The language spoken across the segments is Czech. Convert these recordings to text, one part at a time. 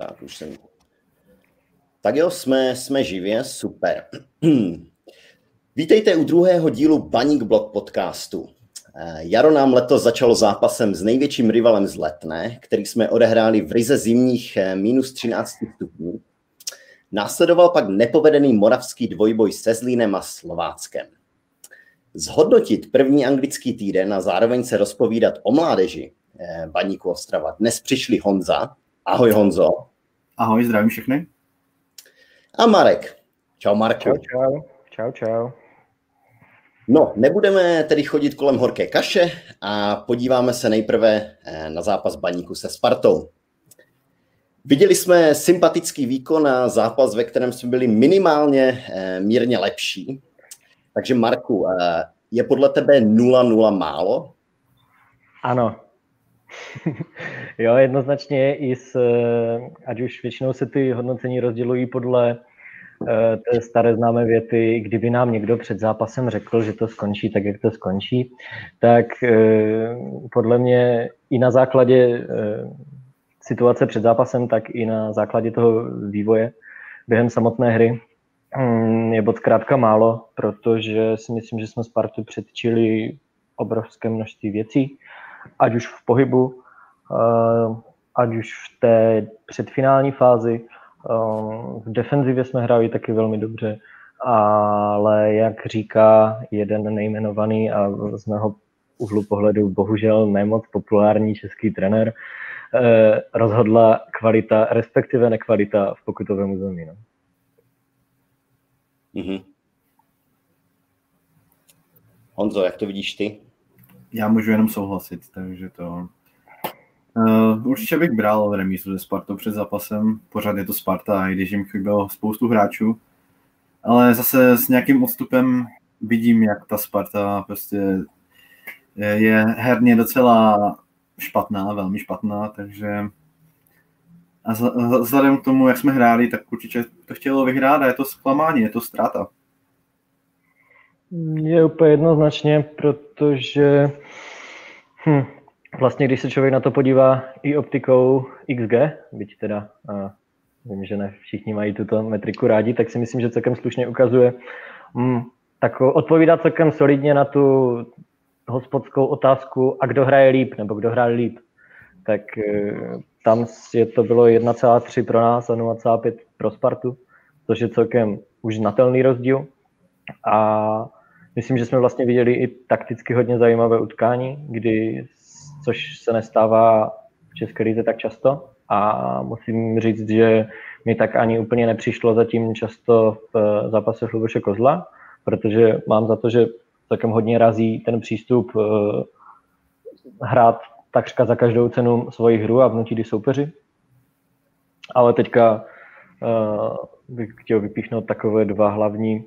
Tak už jsem... Tak jo, jsme, jsme živě, super. Vítejte u druhého dílu Baník Blog podcastu. Eh, Jaro nám letos začalo zápasem s největším rivalem z Letné, který jsme odehráli v ryze zimních eh, minus 13 stupňů. Následoval pak nepovedený moravský dvojboj se Zlínem a Slováckem. Zhodnotit první anglický týden a zároveň se rozpovídat o mládeži eh, Baníku Ostrava. Dnes přišli Honza. Ahoj Honzo. Ahoj, zdravím všechny. A Marek. Čau Marku. Čau, čau. Čau, čau. No, nebudeme tedy chodit kolem horké kaše a podíváme se nejprve eh, na zápas Baníku se Spartou. Viděli jsme sympatický výkon a zápas, ve kterém jsme byli minimálně eh, mírně lepší. Takže Marku, eh, je podle tebe 0-0 málo? Ano. Jo, jednoznačně i s, ať už většinou se ty hodnocení rozdělují podle Eh, té staré známé věty, kdyby nám někdo před zápasem řekl, že to skončí tak, jak to skončí, tak eh, podle mě i na základě eh, situace před zápasem, tak i na základě toho vývoje během samotné hry hm, je bod zkrátka málo, protože si myslím, že jsme Spartu předčili obrovské množství věcí, ať už v pohybu, ať už v té předfinální fázi, Ehm, v defenzivě jsme hráli taky velmi dobře, ale jak říká jeden nejmenovaný a z mého úhlu pohledu bohužel nemoc populární český trenér, eh, rozhodla kvalita, respektive nekvalita v pokutovém území. No. Mm-hmm. Honzo, jak to vidíš ty? Já můžu jenom souhlasit, takže to Uh, určitě bych bral remízu ze Spartou před zápasem. Pořád je to Sparta, i když jim chybělo spoustu hráčů. Ale zase s nějakým odstupem vidím, jak ta Sparta prostě je herně docela špatná, velmi špatná, takže a vzhledem k tomu, jak jsme hráli, tak určitě to chtělo vyhrát a je to zklamání, je to ztráta. Je úplně jednoznačně, protože hm, vlastně, když se člověk na to podívá i optikou XG, byť teda a vím, že ne všichni mají tuto metriku rádi, tak si myslím, že celkem slušně ukazuje, mm, tak odpovídá celkem solidně na tu hospodskou otázku, a kdo hraje líp, nebo kdo hraje líp. Tak e, tam je to bylo 1,3 pro nás a 0,5 pro Spartu, což je celkem už znatelný rozdíl. A myslím, že jsme vlastně viděli i takticky hodně zajímavé utkání, kdy což se nestává v České lize tak často. A musím říct, že mi tak ani úplně nepřišlo zatím často v zápase Luboše Kozla, protože mám za to, že celkem hodně razí ten přístup eh, hrát takřka za každou cenu svoji hru a vnutit soupeři. Ale teďka uh, bych chtěl vypíchnout takové dva hlavní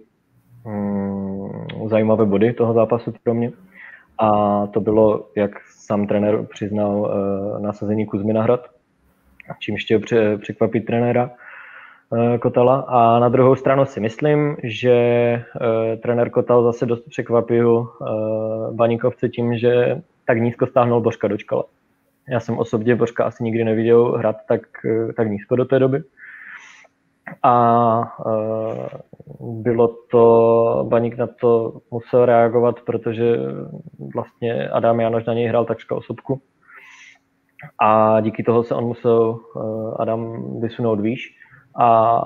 um, zajímavé body toho zápasu pro mě. A to bylo, jak sám trenér přiznal, uh, nasazení Kuzmy na hrad, čímž chtěl překvapit trenéra uh, Kotala. A na druhou stranu si myslím, že uh, trenér Kotal zase dost překvapil Baníkovce tím, že tak nízko stáhnul Božka do čkala. Já jsem osobně Božka asi nikdy neviděl hrát tak, tak nízko do té doby a e, bylo to, Baník na to musel reagovat, protože vlastně Adam Janoš na něj hrál takřka osobku. A díky toho se on musel e, Adam vysunout výš. A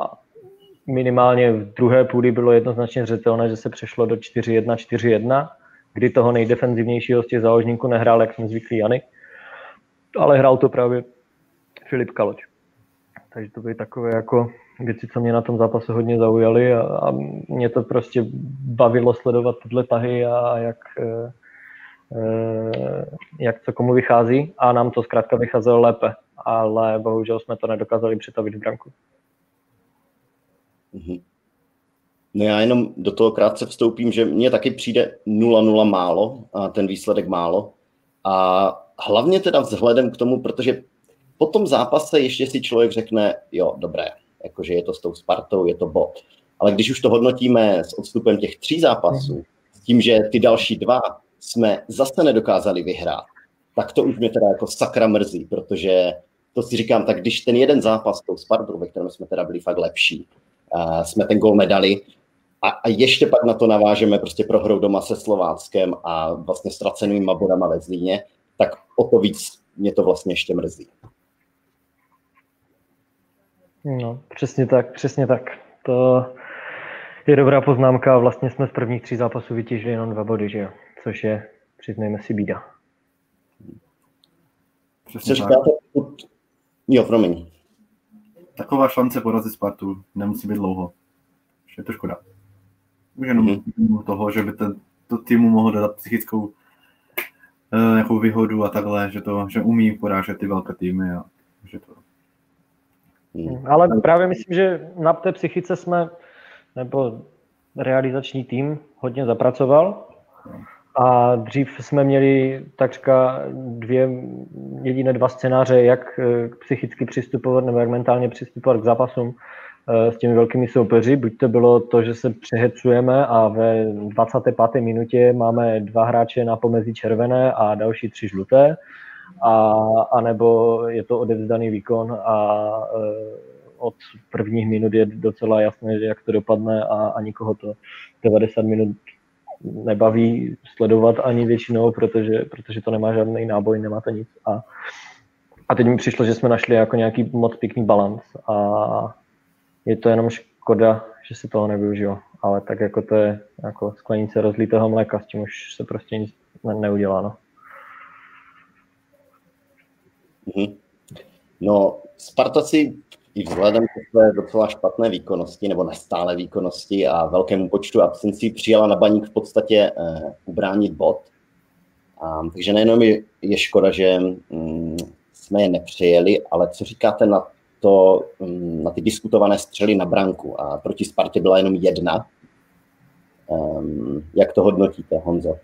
minimálně v druhé půli bylo jednoznačně zřetelné, že se přešlo do 4-1, 4-1, kdy toho nejdefenzivnějšího z těch záložníků nehrál, jak jsme zvyklí Janik, ale hrál to právě Filip Kaloč. Takže to byly takové jako věci, co mě na tom zápase hodně zaujaly a, a mě to prostě bavilo sledovat tyhle tahy a jak, e, e, jak co komu vychází a nám to zkrátka vycházelo lépe, ale bohužel jsme to nedokázali přetavit v branku. Mm-hmm. No já jenom do toho krátce vstoupím, že mně taky přijde 0-0 málo a ten výsledek málo. A hlavně teda vzhledem k tomu, protože po tom zápase ještě si člověk řekne, jo, dobré, jakože je to s tou Spartou, je to bod. Ale když už to hodnotíme s odstupem těch tří zápasů, s tím, že ty další dva jsme zase nedokázali vyhrát, tak to už mě teda jako sakra mrzí, protože to si říkám, tak když ten jeden zápas tou Spartou, ve kterém jsme teda byli fakt lepší, uh, jsme ten gol nedali, a, a ještě pak na to navážeme prostě prohrou doma se Slováckem a vlastně ztracenými bodama ve Zlíně, tak o to víc mě to vlastně ještě mrzí. No, přesně tak, přesně tak. To je dobrá poznámka. Vlastně jsme z prvních tří zápasů vytěžili jenom dva body, že jo? Což je, přiznejme si, bída. Přesně Co říkáte? Jo, promiň. Taková šance porazit Spartu nemusí být dlouho. Je to škoda. Už jenom mm-hmm. toho, že by ten, to týmu mohl dát psychickou uh, nějakou výhodu a takhle, že to, že umí porážet ty velké týmy a že to... Mm. Ale právě myslím, že na té psychice jsme, nebo realizační tým hodně zapracoval a dřív jsme měli takřka dvě, jediné dva scénáře, jak eh, psychicky přistupovat nebo jak mentálně přistupovat k zápasům Eh, s těmi velkými soupeři. Buď to bylo to, že se přehecujeme a ve 25. minutě máme dva hráče na pomezí červené a další tři žluté, a, a nebo je to odevzdaný výkon a eh, od prvních minut je docela jasné, jak to dopadne a, a nikoho to 90 minut nebaví sledovat ani většinou, protože, protože to nemá žádný náboj, nemá to nic. A, a teď mi přišlo, že jsme našli jako nějaký moc pěkný balans a, je to jenom škoda, že si toho nevyužil. Ale tak jako to je jako sklenice rozlitého mléka, s tím už se prostě nic ne- neudělá. No. Mm-hmm. No, Spartaci i vzhledem k své docela špatné výkonnosti nebo nestále výkonnosti a velkému počtu absencí přijala na baník v podstatě eh, ubránit bod. A, takže nejenom je, je škoda, že mm, jsme je nepřejeli, ale co říkáte na to, mm, na ty diskutované střely na branku a proti Spartě byla jenom jedna. Um, jak to hodnotíte, Honzo?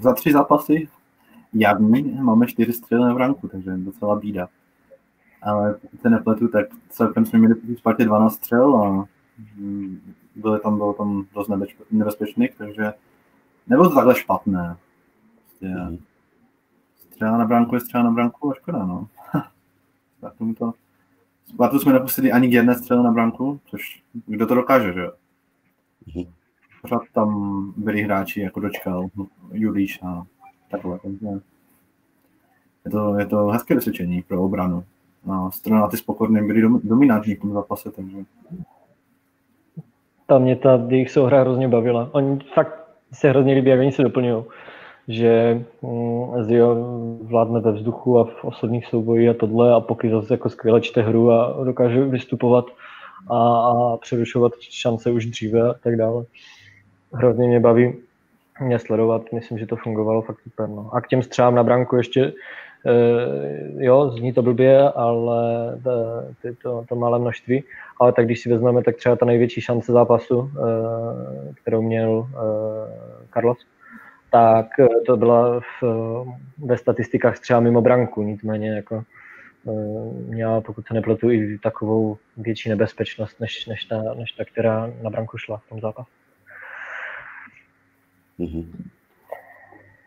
Za tři zápasy javní máme čtyři střely na branku, takže docela bída. Ale pokud se nepletu, tak celkem jsme měli proti Spartě 12 střel a mm, bylo tam, bylo tam dost nebezpečných, takže nebylo to takhle špatné. Prostě, mm. Střela na branku je střela na branku a škoda, no. tak tomu to Spartu jsme nepustili ani jedné střely na branku, což kdo to dokáže, že jo? Mhm. Pořád tam byli hráči, jako dočkal Julíš a takhle. Takže je to, je to hezké vysvědčení pro obranu. No, strana ty spokorně byli dominantní v tom zápase, takže... Tam mě ta jejich souhra hrozně bavila. Oni fakt se hrozně líbí, jak oni se doplňují že mm, Zio vládne ve vzduchu a v osobních soubojích a tohle a pokud zase jako skvěle čte hru a dokáže vystupovat a, a přerušovat šance už dříve a tak dále. Hrozně mě baví mě sledovat, myslím, že to fungovalo fakt super. No. A k těm střelám na branku ještě, e, jo, zní to blbě, ale to, to, to malé množství, ale tak když si vezmeme, tak třeba ta největší šance zápasu, e, kterou měl e, Carlos, tak eh, to byla v, ve statistikách třeba mimo branku, nicméně jako eh, měla, pokud se nepletu, i takovou větší nebezpečnost, než, než, ta, než ta, která na branku šla v tom zápase. Mm-hmm.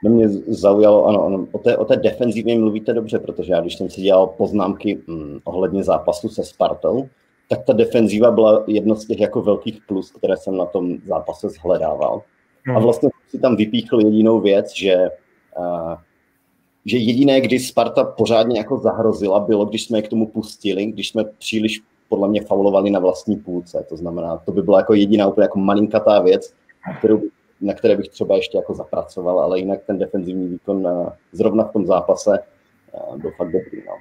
No mě zaujalo, ano, ano o, té, o té defenzivě mluvíte dobře, protože já když jsem si dělal poznámky hm, ohledně zápasu se Spartou, tak ta defenziva byla jedno z těch jako velkých plus, které jsem na tom zápase zhledával. A hmm. vlastně si tam vypíchl jedinou věc, že, uh, že jediné, kdy Sparta pořádně jako zahrozila, bylo, když jsme je k tomu pustili, když jsme příliš podle mě faulovali na vlastní půlce. To znamená, to by byla jako jediná úplně jako malinkatá věc, kterou, na které bych třeba ještě jako zapracoval, ale jinak ten defenzivní výkon na, zrovna v tom zápase uh, byl fakt dobrý. No.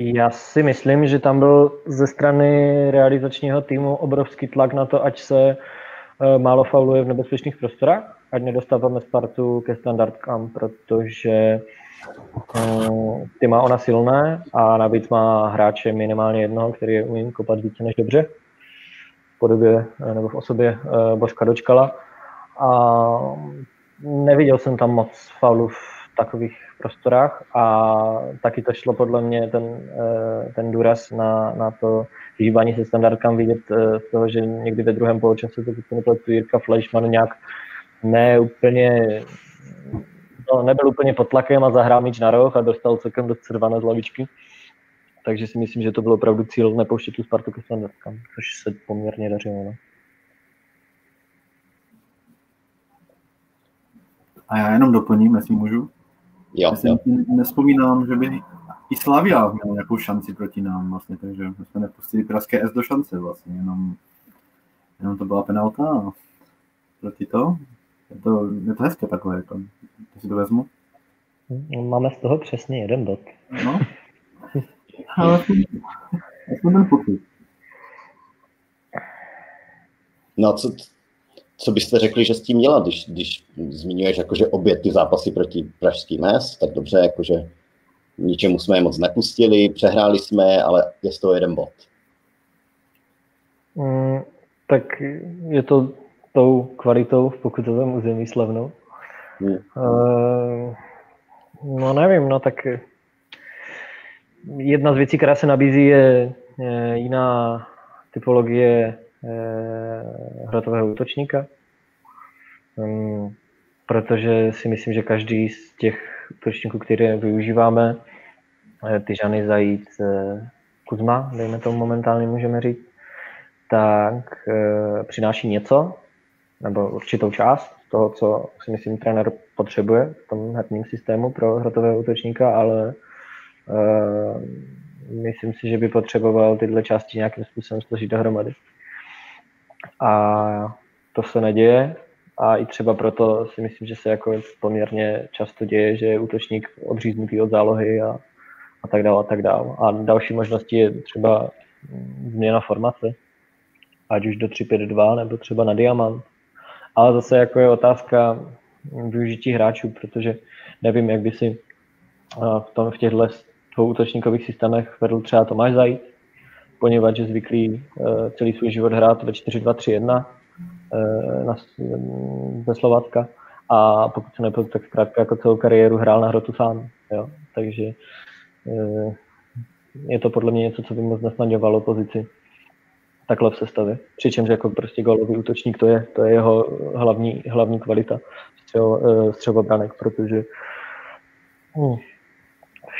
Já si myslím, že tam byl ze strany realizačního týmu obrovský tlak na to, ať se Eh, málo fauluje v nebezpečných prostorách, ať nedostáváme Spartu ke standardkám, protože eh, ty má ona silné a navíc má hráče minimálně jednoho, který je umí kopat více než dobře podobě eh, nebo v osobě Božka Dočkala. A neviděl jsem tam moc faulů v takových prostorách a taky to šlo podle mě ten, ten důraz na, na to vyhýbání se standardkám vidět eh, z toho, že někdy ve druhém poločase to nepletu Jirka Fleischmann nějak ne úplně no, nebyl úplně pod tlakem a zahrál míč na roh a dostal celkem do červené z lavičky. Takže si myslím, že to byl opravdu cíl nepouštět tu Spartu ke standardkám, což se poměrně dařilo. No. A já jenom doplním, jestli můžu. Jo, Já si jo. nespomínám, že by i Slavia měl nějakou šanci proti nám vlastně, takže my jsme nepustili Pražské S do šance vlastně, jenom, jenom to byla penalta a proti to. Je to, je to hezké takové, jako, to si to vezmu. No, Máme z toho přesně jeden bod. No. Ale jsme ten pocit. No a co, co byste řekli, že s tím měla, když, když zmiňuješ jakože obě ty zápasy proti pražským mes, tak dobře, jakože ničemu jsme je moc nepustili, přehráli jsme, ale je z toho jeden bod. Mm, tak je to tou kvalitou v pokutovém území slavnou. Hmm. Uh, no nevím, no tak jedna z věcí, která se nabízí, je, jiná typologie eh, hrotového útočníka. Protože si myslím, že každý z těch útočníků, které využíváme, eh, Tyžany, Zajíc, eh, Kuzma, dejme tomu momentálně můžeme říct, tak e, přináší něco, nebo určitou část toho, co si myslím trenér potřebuje v tom herním systému pro hrotového útočníka, ale e, myslím si, že by potřeboval tyhle části nějakým způsobem složit dohromady. A to se neděje a i třeba proto si myslím, že se jako poměrně často děje, že je útočník odříznutý od zálohy a, a tak dále a tak dále. A další možností je třeba změna formace, ať už do 3-5-2 nebo třeba na diamant. Ale zase jako je otázka využití hráčů, protože nevím, jak by si v, tom, v těchto dvou útočníkových systémech vedl třeba Tomáš Zajíc, poněvadž je zvyklý celý svůj život hrát ve 4-2-3-1 na, ze Slovácka a pokud se nepůjde, tak zkrátka jako celou kariéru hrál na hrotu sám. Jo? Takže je to podle mě něco, co by moc nesnaďovalo pozici takhle v sestavě. Přičemž jako prostě golový útočník to je, to je jeho hlavní, hlavní kvalita střelobranek, protože hm,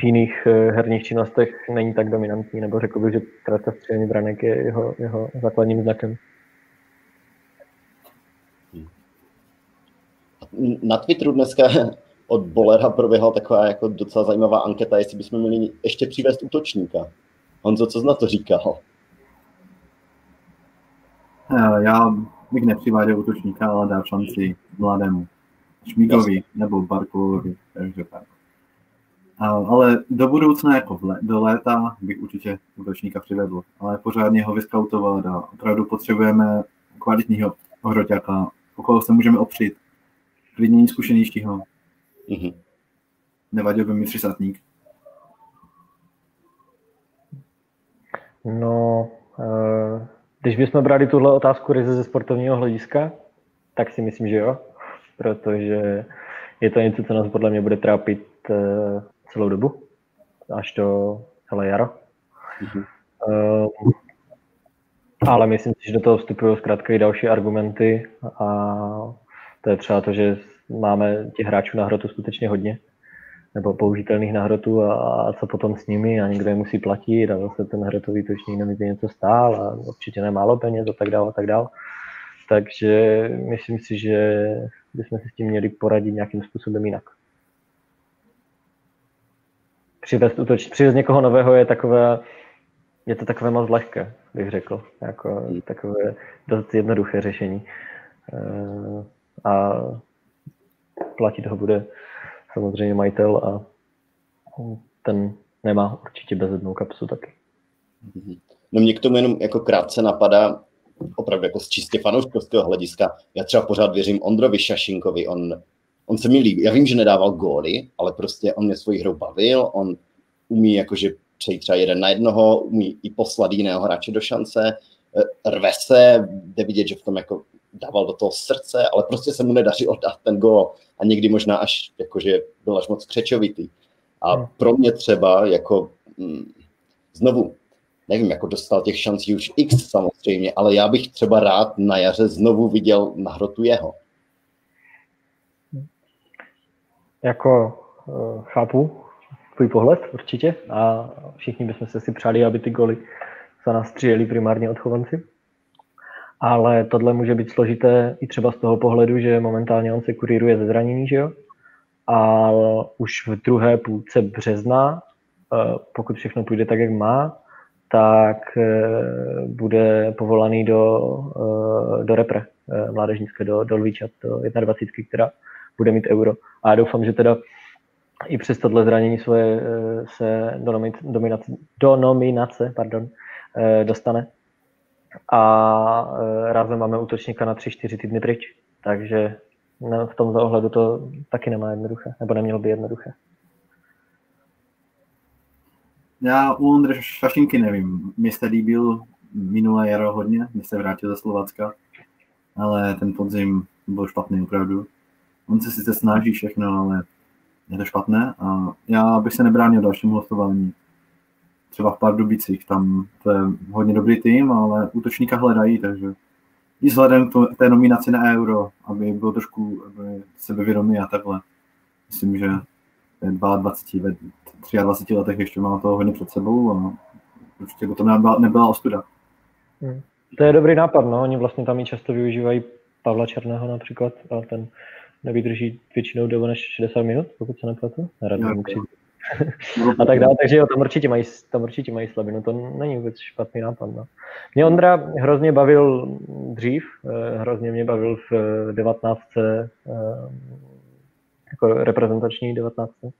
v jiných herních činnostech není tak dominantní, nebo řekl bych, že zkrátka střelení branek je jeho, jeho základním znakem. Na Twitteru dneska od Bolera proběhla taková jako docela zajímavá anketa, jestli bychom měli ještě přivést útočníka. Honzo, co jsi na to říkal? Já bych nepřiváděl útočníka, ale dal šanci mladému. Šmíkovi nebo Barkovi, takže tak. Ale do budoucna, jako v le, do léta, bych určitě útočníka přivedl. Ale pořádně ho vyskautovat a opravdu potřebujeme kvalitního hroťáka, o koho se můžeme opřít. Klidně zkušenějšího. Mm-hmm. Nevadil by mi třisátník. No, uh... Když bychom brali tuhle otázku ryze ze sportovního hlediska, tak si myslím, že jo, protože je to něco, co nás podle mě bude trápit uh, celou dobu, až do celé jaro. Mm-hmm. Uh, ale myslím si, že do toho vstupují zkrátka i další argumenty a to je třeba to, že máme těch hráčů na hrotu skutečně hodně nebo použitelných na hrotu a, a co potom s nimi a někdo je musí platit a zase ten hrotový točník nemůže něco stál a určitě nemálo peněz a tak dále a tak dále. Takže myslím si, že bychom si s tím měli poradit nějakým způsobem jinak. Přivést, útoč, přivést někoho nového je takové, je to takové moc lehké, bych řekl. Jako takové dost jednoduché řešení. A platit ho bude samozřejmě majitel a ten nemá určitě bezednou kapsu taky. No mě k tomu jenom jako krátce napadá, opravdu jako z čistě fanouškovského hlediska, já třeba pořád věřím Ondrovi Šašinkovi, on, on se mi líbí, já vím, že nedával góly, ale prostě on mě svoji hrou bavil, on umí jakože přejít třeba jeden na jednoho, umí i poslat jiného hráče do šance, rve se, jde vidět, že v tom jako dával do toho srdce, ale prostě se mu nedaří dát ten gól a někdy možná až jakože byl až moc křečovitý. A hmm. pro mě třeba jako hm, znovu, nevím, jako dostal těch šancí už x samozřejmě, ale já bych třeba rád na jaře znovu viděl na hrotu jeho. Jako uh, chápu tvůj pohled určitě a všichni bychom se si přáli, aby ty goly za nás stříleli primárně odchovanci. Ale tohle může být složité i třeba z toho pohledu, že momentálně on se kuríruje ze zranění, že jo? A už v druhé půlce března, eh, pokud všechno půjde tak, jak má, tak eh, bude povolaný do, eh, do repre mládežnické, do, do Lvíčat, do 21, která bude mít euro. A já doufám, že teda i přes tohle zranění svoje se do, nominace, do nominace pardon, dostane. A rázem máme útočníka na 3-4 týdny pryč. Takže v tomto ohledu to taky nemá jednoduché, nebo nemělo by jednoduché. Já u Ondře Šašinky nevím. Mně se líbil minulé jaro hodně, mě se vrátil ze Slovácka, ale ten podzim byl špatný opravdu. On se sice snaží všechno, ale je to špatné a já bych se nebránil dalšímu hostování. Třeba v Pardubicích, tam to je hodně dobrý tým, ale útočníka hledají, takže i vzhledem k té nominaci na euro, aby byl trošku aby sebevědomý a takhle. Myslím, že 22, ve 23 letech ještě má to hodně před sebou a určitě by to nebyla, nebyla ostuda. Hmm. To je dobrý nápad, no. Oni vlastně tam i často využívají Pavla Černého například a ten nevydrží většinou déle než 60 minut, pokud se nepletu. Rád a tak dále, takže jo, tam určitě mají, tam určitě mají slabinu, to není vůbec špatný nápad. No. Mě Ondra hrozně bavil dřív, eh, hrozně mě bavil v 19. Eh, jako reprezentační 19.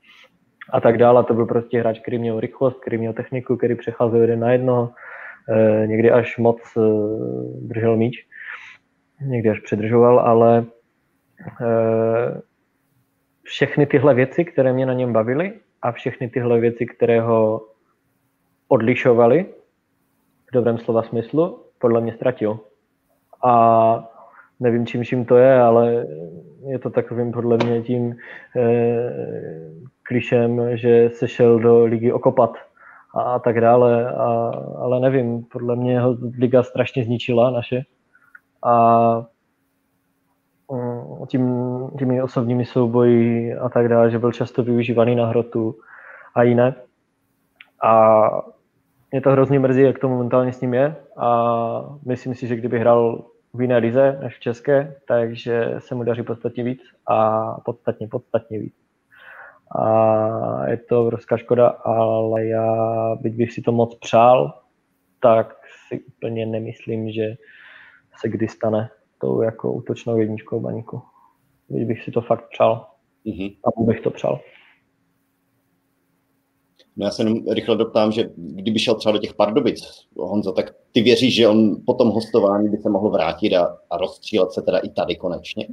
a tak dále. To byl prostě hráč, který měl rychlost, který měl techniku, který přecházel jeden na jednoho, eh, někdy až moc držel míč, někdy až předržoval, ale všechny tyhle věci, které mě na něm bavily, a všechny tyhle věci, které ho odlišovaly v dobrém slova smyslu, podle mě ztratil. A nevím, čím čím to je, ale je to takovým podle mě tím eh, klišem, že se šel do ligy okopat a, a tak dále, a, ale nevím, podle mě ho liga strašně zničila naše a tím, těmi osobními souboji a tak dále, že byl často využívaný na hrotu a jiné. A mě to hrozně mrzí, jak to momentálně s ním je a myslím si, že kdyby hrál v jiné lize než v české, takže se mu daří podstatně víc a podstatně, podstatně víc. A je to obrovská škoda, ale já, byť bych si to moc přál, tak si úplně nemyslím, že se kdy stane tou jako útočnou jedničkou baníku. Když bych si to fakt přál. Mm-hmm. A bych to přál. No já se jenom rychle doptám, že kdyby šel třeba do těch Pardubic, Honzo, tak ty věříš, že on po tom hostování by se mohl vrátit a, a rozstřílet se teda i tady konečně?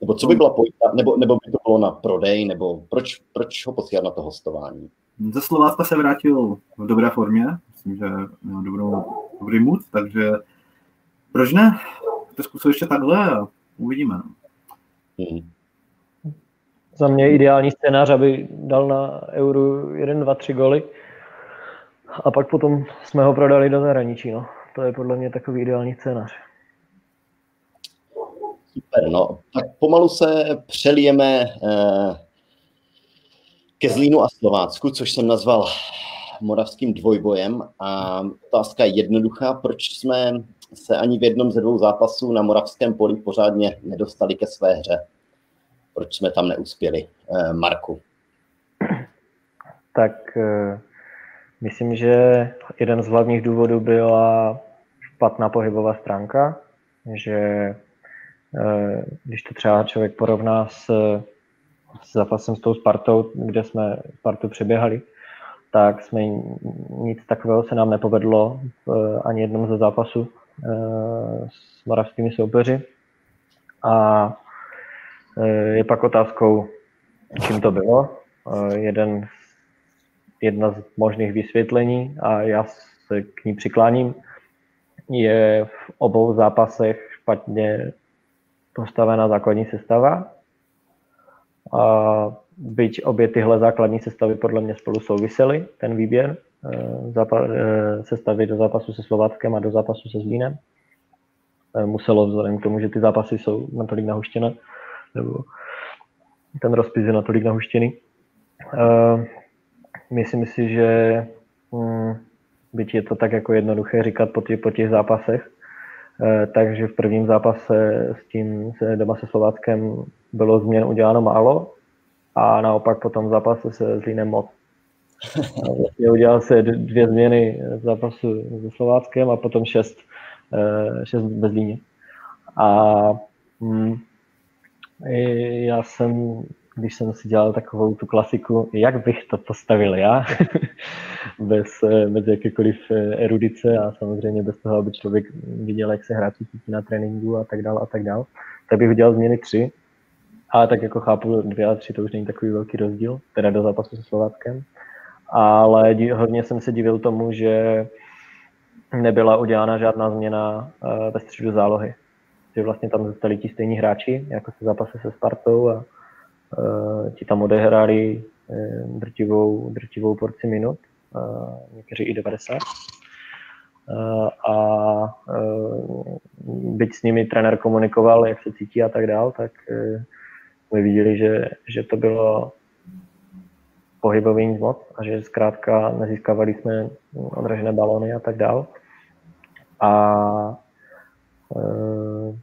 Nebo co by byla pojita, nebo, nebo by to bylo na prodej, nebo proč, proč ho posílat na to hostování? Ze Slovácka se vrátil v dobré formě, myslím, že měl dobrou, dobrý mood, takže proč ne? To zkusil ještě takhle a uvidíme. Hmm. Za mě ideální scénář, aby dal na euro 1, 2, 3 goly a pak potom jsme ho prodali do zahraničí. No. To je podle mě takový ideální scénář. Super, no. Tak pomalu se přelijeme eh, ke Zlínu a Slovácku, což jsem nazval moravským dvojbojem. A otázka je jednoduchá, proč jsme se ani v jednom ze dvou zápasů na Moravském poli pořádně nedostali ke své hře. Proč jsme tam neuspěli? Eh, Marku. Tak eh, myslím, že jeden z hlavních důvodů byla špatná pohybová stránka, že eh, když to třeba člověk porovná s, zápasem s tou Spartou, kde jsme Spartu přeběhali, tak jsme nic takového se nám nepovedlo v ani jednom ze zápasů s moravskými soupeři. A eh, je pak otázkou, čím to bylo. Eh, jeden, jedna z možných vysvětlení, a já se k ní přikláním, je v obou zápasech špatně postavená základní sestava. A byť obě tyhle základní sestavy podle mě spolu souvisely, ten výběr, sestavy do zápasu se Slováckem a do zápasu se Zlínem. Eh, muselo vzhledem k tomu, že ty zápasy jsou natolik nahuštěné, nebo ten rozpis je natolik nahuštěný. Myslím si, že um, byť je to tak jako jednoduché říkat po, tě, po těch zápasech, takže v prvním zápase s tím se doma se Slováckem bylo změn uděláno málo a naopak potom v zápase se Zlínem moc. Vlastně udělal se dvě změny v zápasu se Slováckem a potom šest, uh, šest bez líně. A mm, já jsem, když jsem si dělal takovou tu klasiku, jak bych to postavil já, bez, bez jakékoliv erudice a samozřejmě bez toho, aby člověk viděl, jak se hráči cítí na tréninku a tak dále a tak dále, tak bych udělal změny tři. A tak jako chápu, dvě a tři to už není takový velký rozdíl, teda do zápasu se Slováckem. Ale hodně jsem se divil tomu, že nebyla udělána žádná změna eh, ve středu zálohy že vlastně tam zůstali ti stejní hráči, jako se zápase se Spartou a uh, ti tam odehráli uh, drtivou, drtivou porci minut, někteří i 90. Uh, a byť s nimi trenér komunikoval, jak se cítí a tak dál, tak jsme viděli, že, že to bylo pohybový nic moc a že zkrátka nezískávali jsme odražené balony a tak dál. A Uh,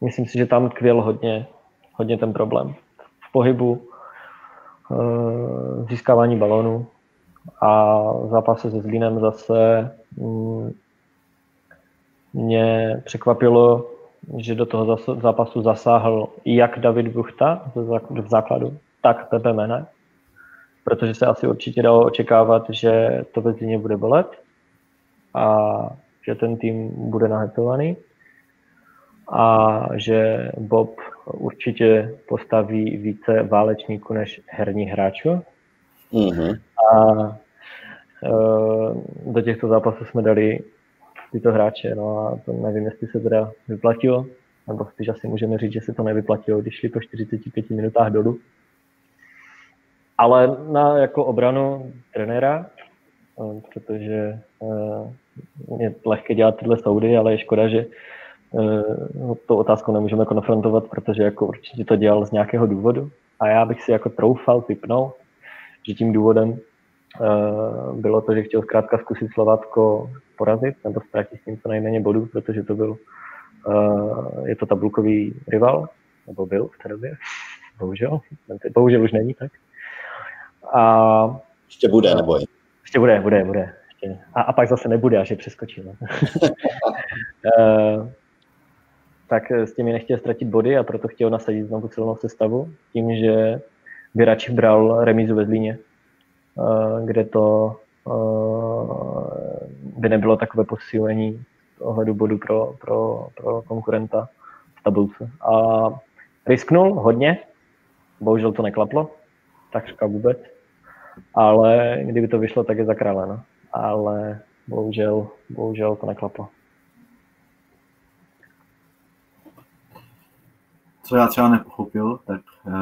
myslím si, že tam tkvěl hodně, hodně ten problém. V pohybu, uh, získávání balonu a v zápase se Zlínem zase um, mě překvapilo, že do toho zápasu zasáhl jak David Buchta v základu, tak Pepe Mene, protože se asi určitě dalo očekávat, že to ve Zlíně bude bolet a že ten tým bude nahetovaný a že Bob určitě postaví více válečníků než herních hráčů. Mm-hmm. A uh, do těchto zápasů jsme dali tyto hráče, no a to nevím, jestli se teda vyplatilo, nebo spíš asi můžeme říct, že se to nevyplatilo, když šli po 45 minutách dolů. Ale na jako obranu trenéra, eh, protože uh, je lehké dělat tyhle soudy, ale je škoda, že uh, tu otázku nemůžeme konfrontovat, protože jako určitě to dělal z nějakého důvodu. A já bych si jako troufal typnout, že tím důvodem bylo to, že chtěl zkrátka zkusit Slovácko porazit nebo ztratit s tím co nejméně bodů, protože to byl, je to tabulkový rival, nebo byl v té době, bohužel, bohužel už není tak. A, ještě bude, nebo Ještě bude, bude, bude prostě. A, a pak zase nebude, až je přeskočím. uh, tak s těmi nechtěl ztratit body a proto chtěl nasadit znovu silnou sestavu tím, že by radši bral remízu ve Zlíně, uh, kde to by nebylo takové posílení ohledu bodu pro, pro, pro konkurenta v tabulce. A risknul hodně, bohužel to neklaplo, takřka vůbec, ale kdyby to vyšlo, tak je za krále. No ale bohužel, bohužel to neklaplo. Co já třeba nepochopil, tak uh,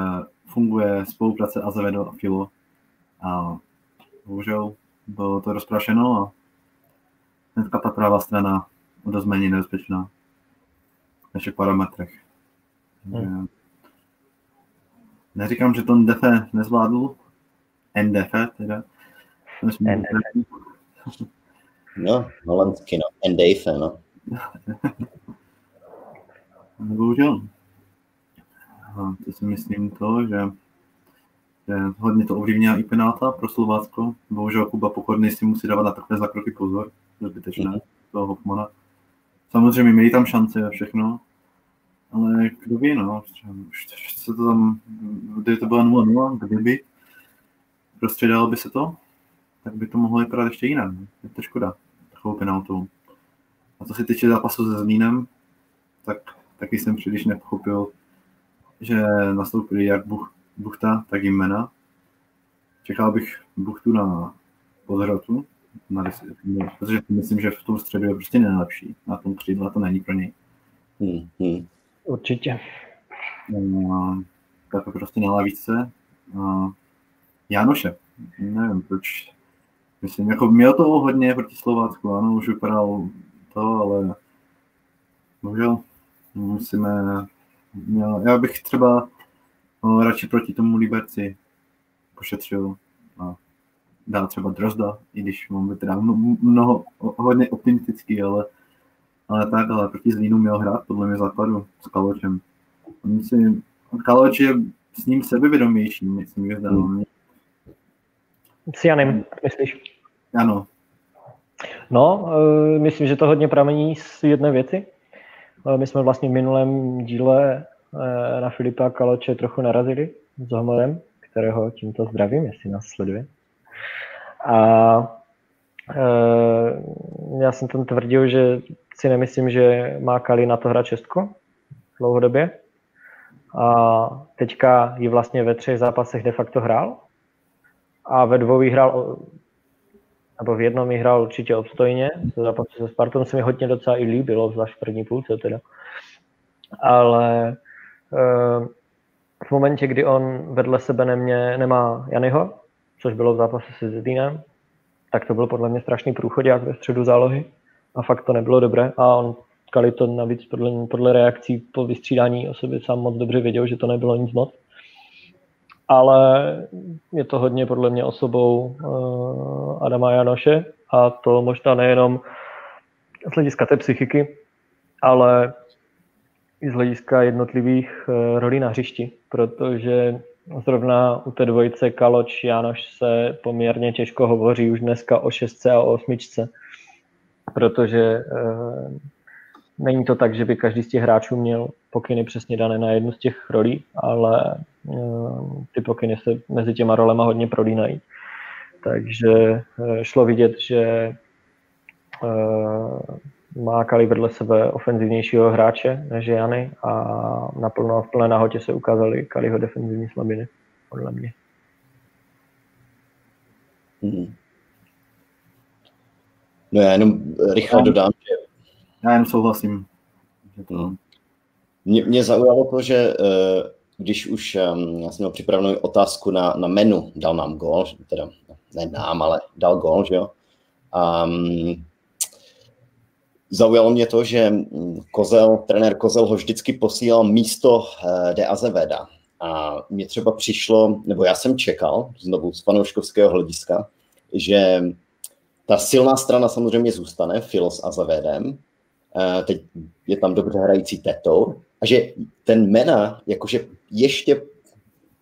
funguje spolupráce Azevedo a Filo a bohužel bylo to rozprašeno a hnedka ta pravá strana o dost méně nebezpečná ve všech parametrech. Hmm. Neříkám, že to Ndefe nezvládl, Ndefe teda, No, holandsky, no. Endejfe, no. Bohužel. A to si myslím to, že, že hodně to ovlivňuje i penáta pro Slovácko. Bohužel Kuba Pokorný si musí dávat na takové zakroky pozor, zbytečné, mm-hmm. toho Hoffmana. Samozřejmě měli tam šance a všechno, ale kdo ví, no, už se to tam, kdyby to bylo 0-0, kdyby, prostředalo by se to, tak by to mohlo vypadat ještě jinak. Je to škoda, takovou penaltu. A co se týče zápasu se Zlínem, tak taky jsem příliš nepochopil, že nastoupili jak Buch, Buchta, tak jména. Čekal bych Buchtu na podhrotu, na protože myslím, že v tom středu je prostě nejlepší. Na tom křídle to není pro něj. Hmm, hmm. Určitě. No, tak prostě na lavice. A Jánoše. Nevím, proč Myslím, jako měl toho hodně proti Slovácku, ano, už vypadal to, ale bohužel musíme, měl, já bych třeba no, radši proti tomu Liberci pošetřil a dá třeba Drozda, i když mám teda mnoho, hodně optimistický, ale, ale tak, ale proti Zlínu měl hrát podle mě základu s Kaločem. Myslím, Kaloč je s ním sebevědomější, myslím, že zdalo mě. S Janem, myslíš? Ano. No, e, myslím, že to hodně pramení z jedné věci. E, my jsme vlastně v minulém díle e, na Filipa Kaloče trochu narazili s Homorem, kterého tímto zdravím, jestli nás sleduje. A já jsem tam tvrdil, že si nemyslím, že má Kali na to hrát čestko dlouhodobě. A teďka ji vlastně ve třech zápasech de facto hrál a ve dvou hrál, nebo v jednom hrál určitě obstojně, se zápasu se Spartou se mi hodně docela i líbilo, zvlášť v první půlce teda. Ale eh, v momentě, kdy on vedle sebe nemě, nemá Janyho, což bylo v zápase se Zedínem, tak to byl podle mě strašný průchodák ve středu zálohy a fakt to nebylo dobré a on to navíc podle, podle reakcí po vystřídání o sobě sám moc dobře věděl, že to nebylo nic moc. Ale je to hodně podle mě osobou uh, Adama Janoše. A to možná nejenom z hlediska té psychiky, ale i z hlediska jednotlivých uh, rolí na hřišti, protože zrovna u té dvojice Kaloč Janoš se poměrně těžko hovoří už dneska o šestce a o osmičce, protože uh, Není to tak, že by každý z těch hráčů měl pokyny přesně dané na jednu z těch rolí, ale eh, ty pokyny se mezi těma rolema hodně prolínají. Takže eh, šlo vidět, že eh, má Kali vedle sebe ofenzivnějšího hráče než Jany a naplno v plné nahotě se ukázaly Kaliho defenzivní slabiny, podle mě. Hmm. No já jenom rychle dodám, že já jen souhlasím. to... Mě, mě zaujalo to, že eh, když už já jsem měl připravenou otázku na, na menu, dal nám gol, teda ne nám, ale dal gol, že jo. Um, zaujalo mě to, že hm, Kozel, trenér Kozel ho vždycky posílal místo uh, De Azeveda. A mě třeba přišlo, nebo já jsem čekal, znovu z fanouškovského hlediska, že ta silná strana samozřejmě zůstane, Filo s Azevedem, teď je tam dobře hrající Teto, a že ten Mena jakože ještě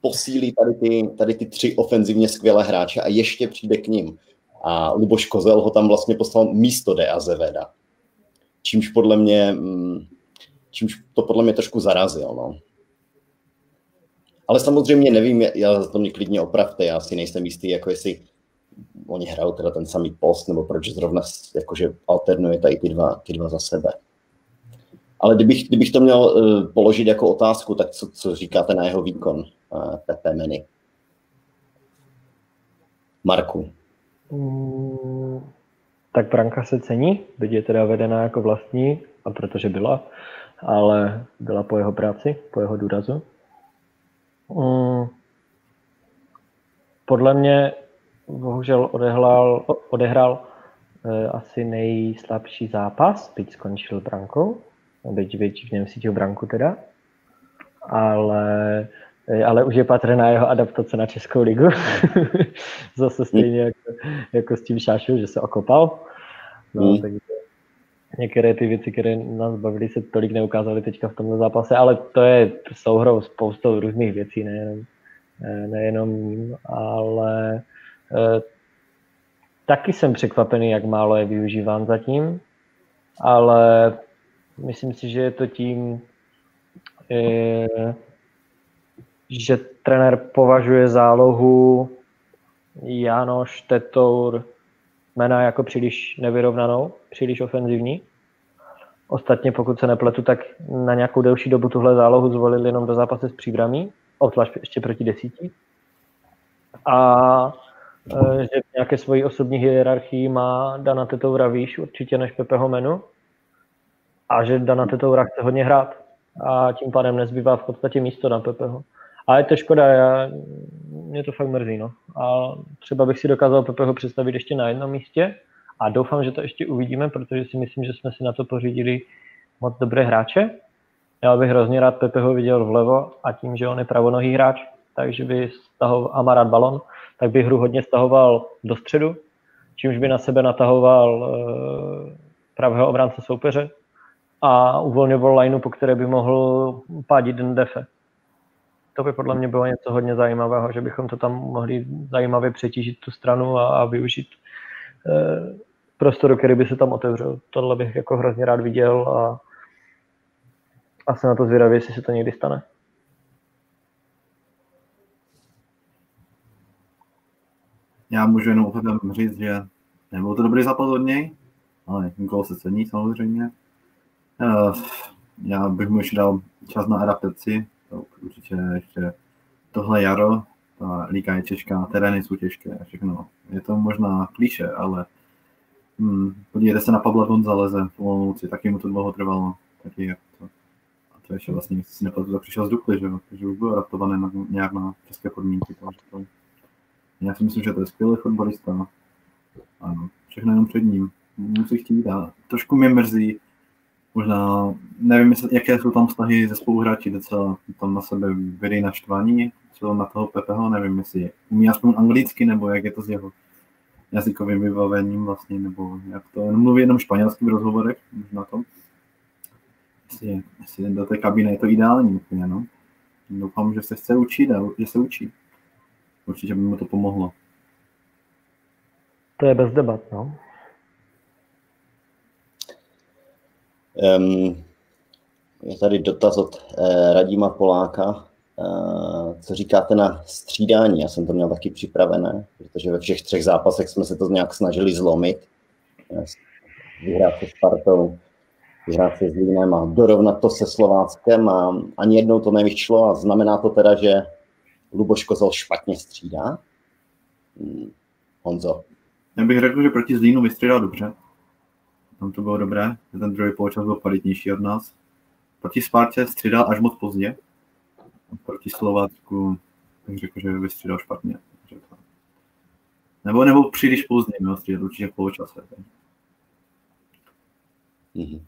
posílí tady ty, tady ty tři ofenzivně skvělé hráče a ještě přijde k ním. A Luboš Kozel ho tam vlastně poslal místo De Azeveda. Čímž podle mě, mm, čímž to podle mě trošku zarazil, no. Ale samozřejmě nevím, já to mě klidně opravte, já si nejsem jistý, jako jestli oni hrajou teda ten samý post, nebo proč zrovna jakože alternuje tady ty dva, ty dva za sebe. Ale kdybych, kdybych to měl uh, položit jako otázku, tak co, co říkáte na jeho výkon, uh, Pepe Meny? Marku. Mm, tak branka se cení, byť je teda vedená jako vlastní, a protože byla, ale byla po jeho práci, po jeho důrazu. Mm, podle mě bohužel odehrál, odehrál e, asi nejslabší zápas, byť skončil brankou, byť, byť v něm cítil branku teda, ale, e, ale už je patrné na jeho adaptace na Českou ligu. Zase stejně jako, jako s tím Šášou, že se okopal. No, mm. takže některé ty věci, které nás bavily, se tolik neukázaly teďka v tomto zápase, ale to je souhrou spoustou různých věcí, nejenom, e, nejenom ním, ale Eh, taky jsem překvapený, jak málo je využíván zatím, ale myslím si, že je to tím, eh, že trenér považuje zálohu Janoš, Tetour, jména jako příliš nevyrovnanou, příliš ofenzivní. Ostatně, pokud se nepletu, tak na nějakou delší dobu tuhle zálohu zvolili jenom do zápase s příbramí, obzvlášť ještě proti desíti. A Eh, že v nějaké svoji osobní hierarchii má Dana Tetoura výš určitě než Pepeho Menu a že Dana Tetoura chce hodně hrát a tím pádem nezbývá v podstatě místo na Pepeho. A je to škoda, já, mě to fakt mrzí. No. A třeba bych si dokázal Pepeho představit ještě na jednom místě a doufám, že to ještě uvidíme, protože si myslím, že jsme si na to pořídili moc dobré hráče. Já bych hrozně rád Pepeho viděl vlevo a tím, že on je pravonohý hráč, takže by stahoval a balon, tak by hru hodně stahoval do středu, čímž by na sebe natahoval e, pravého obránce soupeře a uvolňoval lineu, po které by mohl pádit den defe. To by podle mě bylo něco hodně zajímavého, že bychom to tam mohli zajímavě přetížit tu stranu a, a využít e, prostoru, který by se tam otevřel. Tohle bych jako hrozně rád viděl a, a jsem na to zvědavý, jestli se to někdy stane. Já můžu jenom úplně říct, že nebyl to dobrý zápas od něj, ale gol se cení samozřejmě. Uh, já bych mu ještě dal čas na adaptaci, to určitě ještě tohle jaro, ta liga je těžká, terény jsou těžké a všechno. Je to možná klíše, ale hmm, podívejte se na Pabla Gonzaleze v Olomouci, taky mu to dlouho trvalo. Taky je to, a to ještě vlastně, si tak přišel z Dukly, že, že už byl adaptovaný na, nějak na české podmínky. Takže to, já si myslím, že to je skvělý fotbalista. Ano, všechno jenom před ním. Musí chtít a trošku mě mrzí, možná, nevím, jaké jsou tam vztahy ze spoluhráči, docela tam na sebe vydají naštvaní, co na toho Pepeho, nevím, jestli umí aspoň anglicky, nebo jak je to s jeho jazykovým vybavením vlastně, nebo jak to, on mluví jenom španělský v rozhovorech, na tom. Jestli, jestli do té kabiny je to ideální úplně, no. Doufám, že se chce učit a že se učí. Určitě by mu to pomohlo. To je bez debat, no. Um, je tady dotaz od uh, Radima Poláka. Uh, co říkáte na střídání? Já jsem to měl taky připravené, protože ve všech třech zápasech jsme se to nějak snažili zlomit. Vyhrát se Spartou, vyhrát se Zlínem a dorovnat to se Slováckem a ani jednou to nevyšlo a znamená to teda, že Luboš Kozel špatně střídá? Hmm. Honzo. Já bych řekl, že proti Zlínu vystřídal dobře. Tam to bylo dobré, ten druhý poločas byl kvalitnější od nás. Proti Spartě střídal až moc pozdě. Proti Slovácku bych řekl, že vystřídal špatně. Nebo, nebo příliš pozdě měl střídat určitě v poločase. Mm-hmm.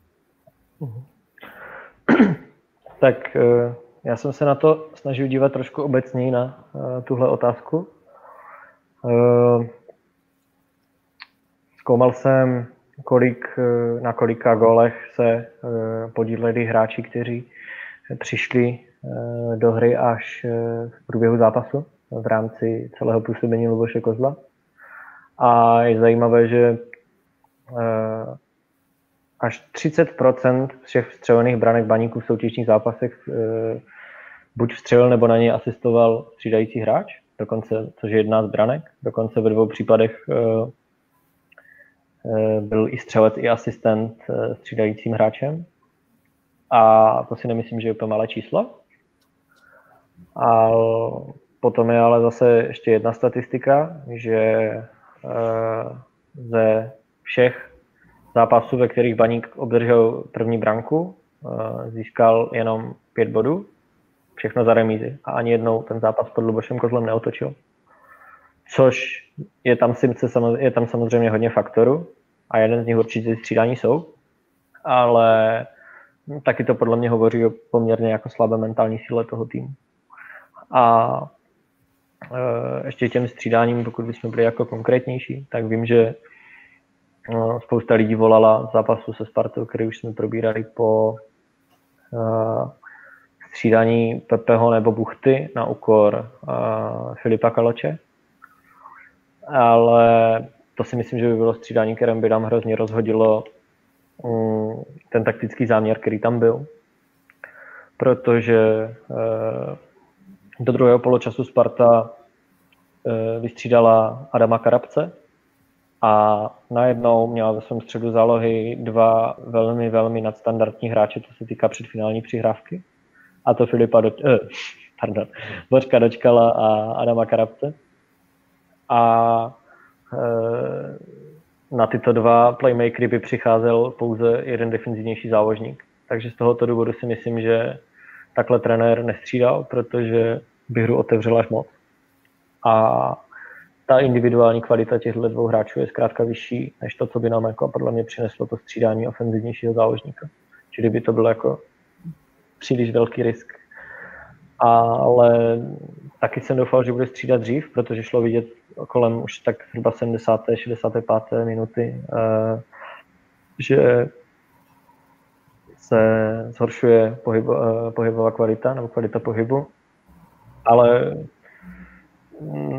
Tak eh, já jsem se na to snažil dívat trošku obecněji na uh, tuhle otázku. Uh, zkoumal jsem, kolik, uh, na kolika golech se uh, podíleli hráči, kteří přišli uh, do hry až uh, v průběhu zápasu v rámci celého působení Luboše Kozla. A je zajímavé, že uh, až 30% všech vstřelených branek baníků v soutěžních zápasech buď vstřelil nebo na něj asistoval střídající hráč, dokonce, což je jedna z branek. Dokonce ve dvou případech uh, uh, byl i střelec, i asistent uh, střídajícím hráčem. A to si nemyslím, že je úplně malé číslo. A potom je ale zase ještě jedna statistika, že ze všech zápasů, ve kterých Baník obdržel první branku, získal jenom pět bodů všechno za remízy a ani jednou ten zápas pod Lubošem Kozlem neotočil. Což je tam, je tam samozřejmě hodně faktorů a jeden z nich určitě střídání jsou, ale taky to podle mě hovoří o poměrně jako slabé mentální síle toho týmu. A e, ještě těm střídáním, pokud bychom byli jako konkrétnější, tak vím, že e, spousta lidí volala zápasu se Spartou, který už jsme probírali po střídání Pepeho nebo Buchty na úkor uh, Filipa Kaloče. Ale to si myslím, že by bylo střídání, kterém by nám hrozně rozhodilo um, ten taktický záměr, který tam byl. Protože uh, do druhého poločasu Sparta uh, vystřídala Adama Karabce a najednou měla ve svém středu zálohy dva velmi, velmi nadstandardní hráče, co se týká předfinální přihrávky a to Filipa do, eh, pardon, Bořka dočkala a Adama Karabce. A eh, na tyto dva playmakery by přicházel pouze jeden defenzivnější záložník. Takže z tohoto důvodu si myslím, že takhle trenér nestřídal, protože by hru otevřel až moc. A ta individuální kvalita těchto dvou hráčů je zkrátka vyšší, než to, co by nám jako podle mě přineslo to střídání ofenzivnějšího záložníka. Čili by to bylo jako příliš velký risk. Ale taky jsem doufal, že bude střídat dřív, protože šlo vidět kolem už tak zhruba 70. 65. minuty, eh, že se zhoršuje pohyb, eh, pohybová kvalita nebo kvalita pohybu, ale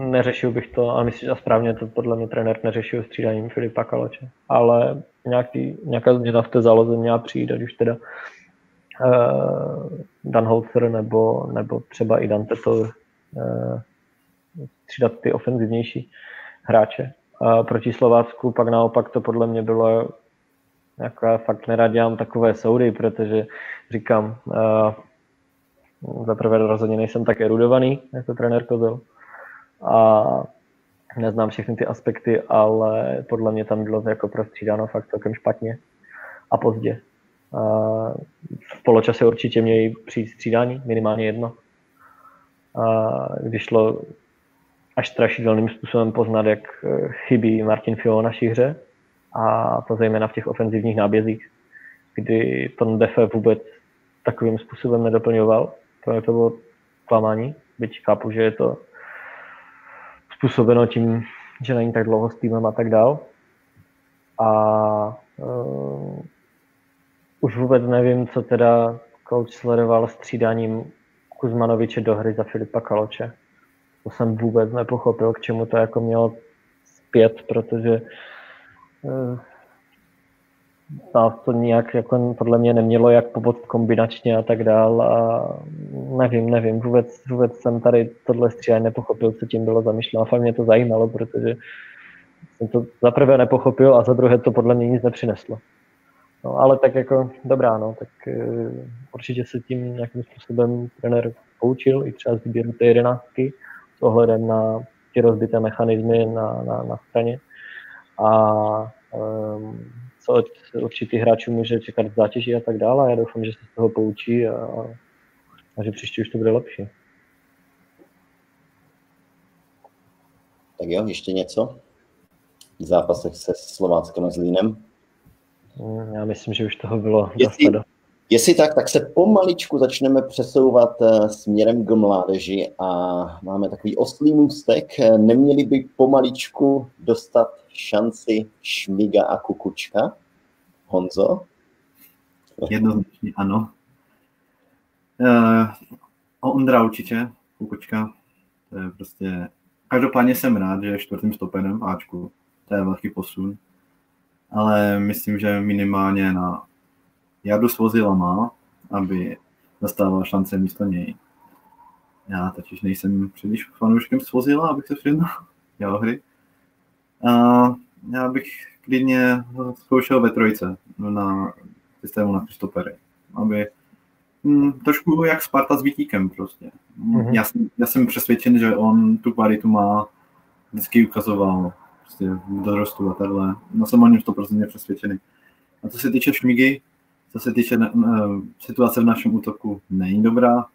neřešil bych to, a myslím, že správně to podle mě trenér neřešil střídáním Filipa Kaloče, ale nějaký, nějaká změna v té záloze měla přijít, ať už teda Dan Holzer nebo, nebo třeba i Dante to uh, střídat ty ofenzivnější hráče. A proti Slovácku pak naopak to podle mě bylo jako já fakt nerad dělám takové soudy, protože říkám, uh, za prvé rozhodně nejsem tak erudovaný jako trenér Kozel a neznám všechny ty aspekty, ale podle mě tam bylo jako prostřídáno fakt celkem špatně a pozdě. Uh, v poločase určitě měli přijít střídání, minimálně jedno. Uh, když šlo až strašidelným způsobem poznat, jak chybí Martin Fio na naší hře, a to zejména v těch ofenzivních nábězích, kdy ten Defe vůbec takovým způsobem nedoplňoval. To, to bylo klamání, byť chápu, že je to způsobeno tím, že není tak dlouho s týmem a tak dál. A uh, už vůbec nevím, co teda coach sledoval střídáním Kuzmanoviče do hry za Filipa Kaloče. To jsem vůbec nepochopil, k čemu to jako mělo zpět, protože nás to nějak jako podle mě nemělo jak pomoct kombinačně a tak dál a nevím, nevím, vůbec, vůbec jsem tady tohle stříhání nepochopil, co tím bylo zamýšleno a fakt mě to zajímalo, protože jsem to za prvé nepochopil a za druhé to podle mě nic nepřineslo. No, ale tak jako dobrá, no, tak uh, určitě se tím nějakým způsobem trenér poučil i třeba z výběru té jedenáctky s ohledem na ty rozbité mechanismy na, na, na straně a um, co od určitých hráčů může čekat v zátěži a tak dále. Já doufám, že se z toho poučí a, a že příště už to bude lepší. Tak jo, ještě něco? V zápasech se Slováckem a Zlínem? Hmm, já myslím, že už toho bylo jestli, dost. Jestli tak, tak se pomaličku začneme přesouvat eh, směrem k mládeži a máme takový oslý můstek. Neměli by pomaličku dostat šanci Šmiga a Kukučka? Honzo? Jednoznačně ano. Uh, Ondra určitě, Kukučka. To je prostě... Každopádně jsem rád, že je čtvrtým stoperem Ačku. To je velký posun. Ale myslím, že minimálně na Jadu Svozila má, aby dostával šance místo něj. Já totiž nejsem příliš fanouškem Svozila, abych se přiznal. Jeho hry. A já bych klidně zkoušel ve trojce na systému na Kristopery, aby hm, trošku jak Sparta s Vítíkem prostě. Mm-hmm. Já, jsem, já jsem přesvědčen, že on tu kvalitu má, vždycky ukazoval prostě dorostu a takhle. No jsem o něm 100% přesvědčený. A co se týče Šmigy, co se týče uh, situace v našem útoku, není dobrá.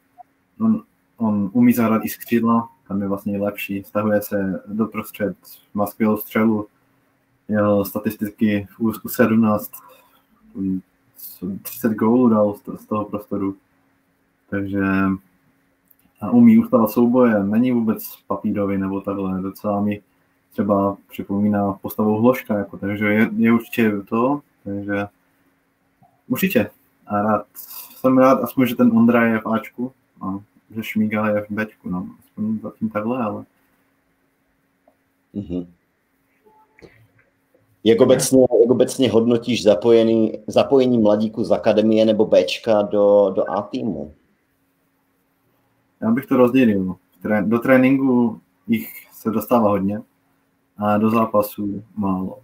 On, on umí zahrát i z křídla, tam je vlastně lepší, stahuje se do prostřed, má skvělou střelu, jeho statistiky v úzku 17, 30 gólů dal z toho prostoru, takže a umí ustávat souboje, není vůbec papírový nebo takhle, docela mi třeba připomíná postavu Hloška, jako, takže je, je určitě to, takže určitě. A rád, jsem rád, aspoň, že ten Ondra je v Ačku a že Šmíga je v Bčku, no aspoň zatím takhle, ale... Mm-hmm. Jak obecně, jak obecně hodnotíš zapojený, zapojení mladíků z akademie nebo Bčka do, do A týmu? Já bych to rozdělil. Do tréninku jich se dostává hodně a do zápasu málo.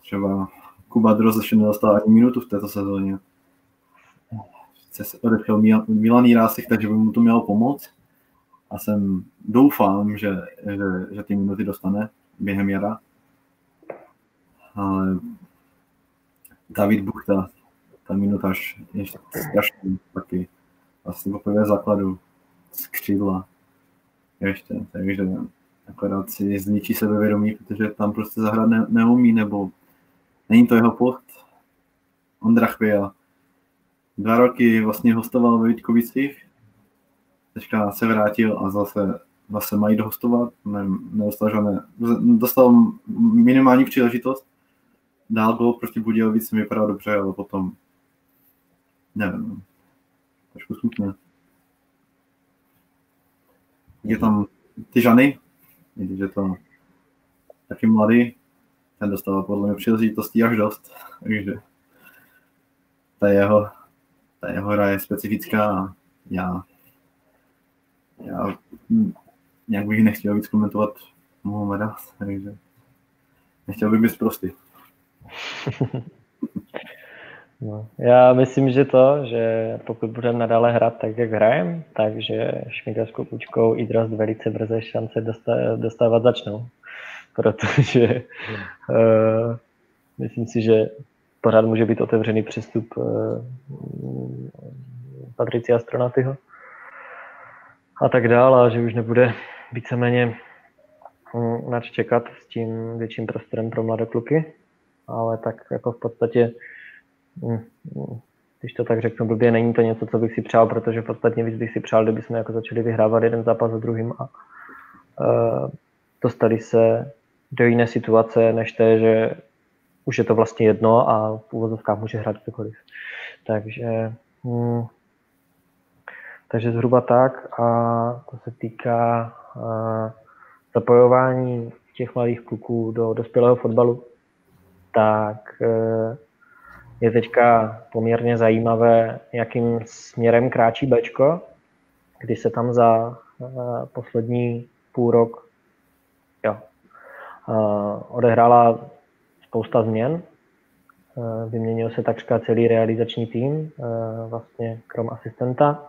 Třeba Kuba Droz ještě nedostal ani minutu v této sezóně. Se odešel Milan Jirásek, takže by mu to mělo pomoct a jsem doufám, že, že, že ty minuty dostane během jara. Ale David Buchta, ta minutáž je strašný taky. Vlastně poprvé základu z křídla ještě, takže akorát si zničí sebevědomí, protože tam prostě zahrát ne, neumí, nebo není to jeho post. Ondra Chvěja. Dva roky vlastně hostoval ve Vítkovicích, teďka se vrátil a zase, zase mají dohostovat, ne, nedostal žádné, dostal minimální příležitost, dál gol proti Budějovicím vypadá dobře, ale potom nevím, trošku smutné. Je tam ty Žany, když je to taky mladý, ten dostává podle mě příležitostí až dost, takže ta jeho, ta jeho hra je specifická a já, já nějak bych nechtěl víc komentovat Mohameda, takže nechtěl bych být prostý. No, já myslím, že to, že pokud budeme nadále hrát tak, jak hrajeme, takže Šmídovskou kučkou i Drost velice brze šance dostávat začnou. Protože uh, myslím si, že pořád může být otevřený přístup uh, Patricia Stronatyho a tak dále, a že už nebude víceméně um, nač čekat s tím větším prostorem pro mladé kluky, ale tak jako v podstatě. Když to tak řeknu blbě, není to něco, co bych si přál, protože podstatně víc bych si přál, kdyby jsme jako začali vyhrávat jeden zápas za druhým a uh, dostali se do jiné situace, než té, že už je to vlastně jedno a v úvozovkách může hrát kdokoliv. Takže, hmm, takže zhruba tak a to se týká uh, zapojování těch mladých kluků do dospělého fotbalu, tak uh, je teďka poměrně zajímavé, jakým směrem kráčí Bčko, kdy se tam za uh, poslední půl rok jo, uh, odehrála spousta změn. Uh, vyměnil se takřka celý realizační tým, vlastně krom asistenta.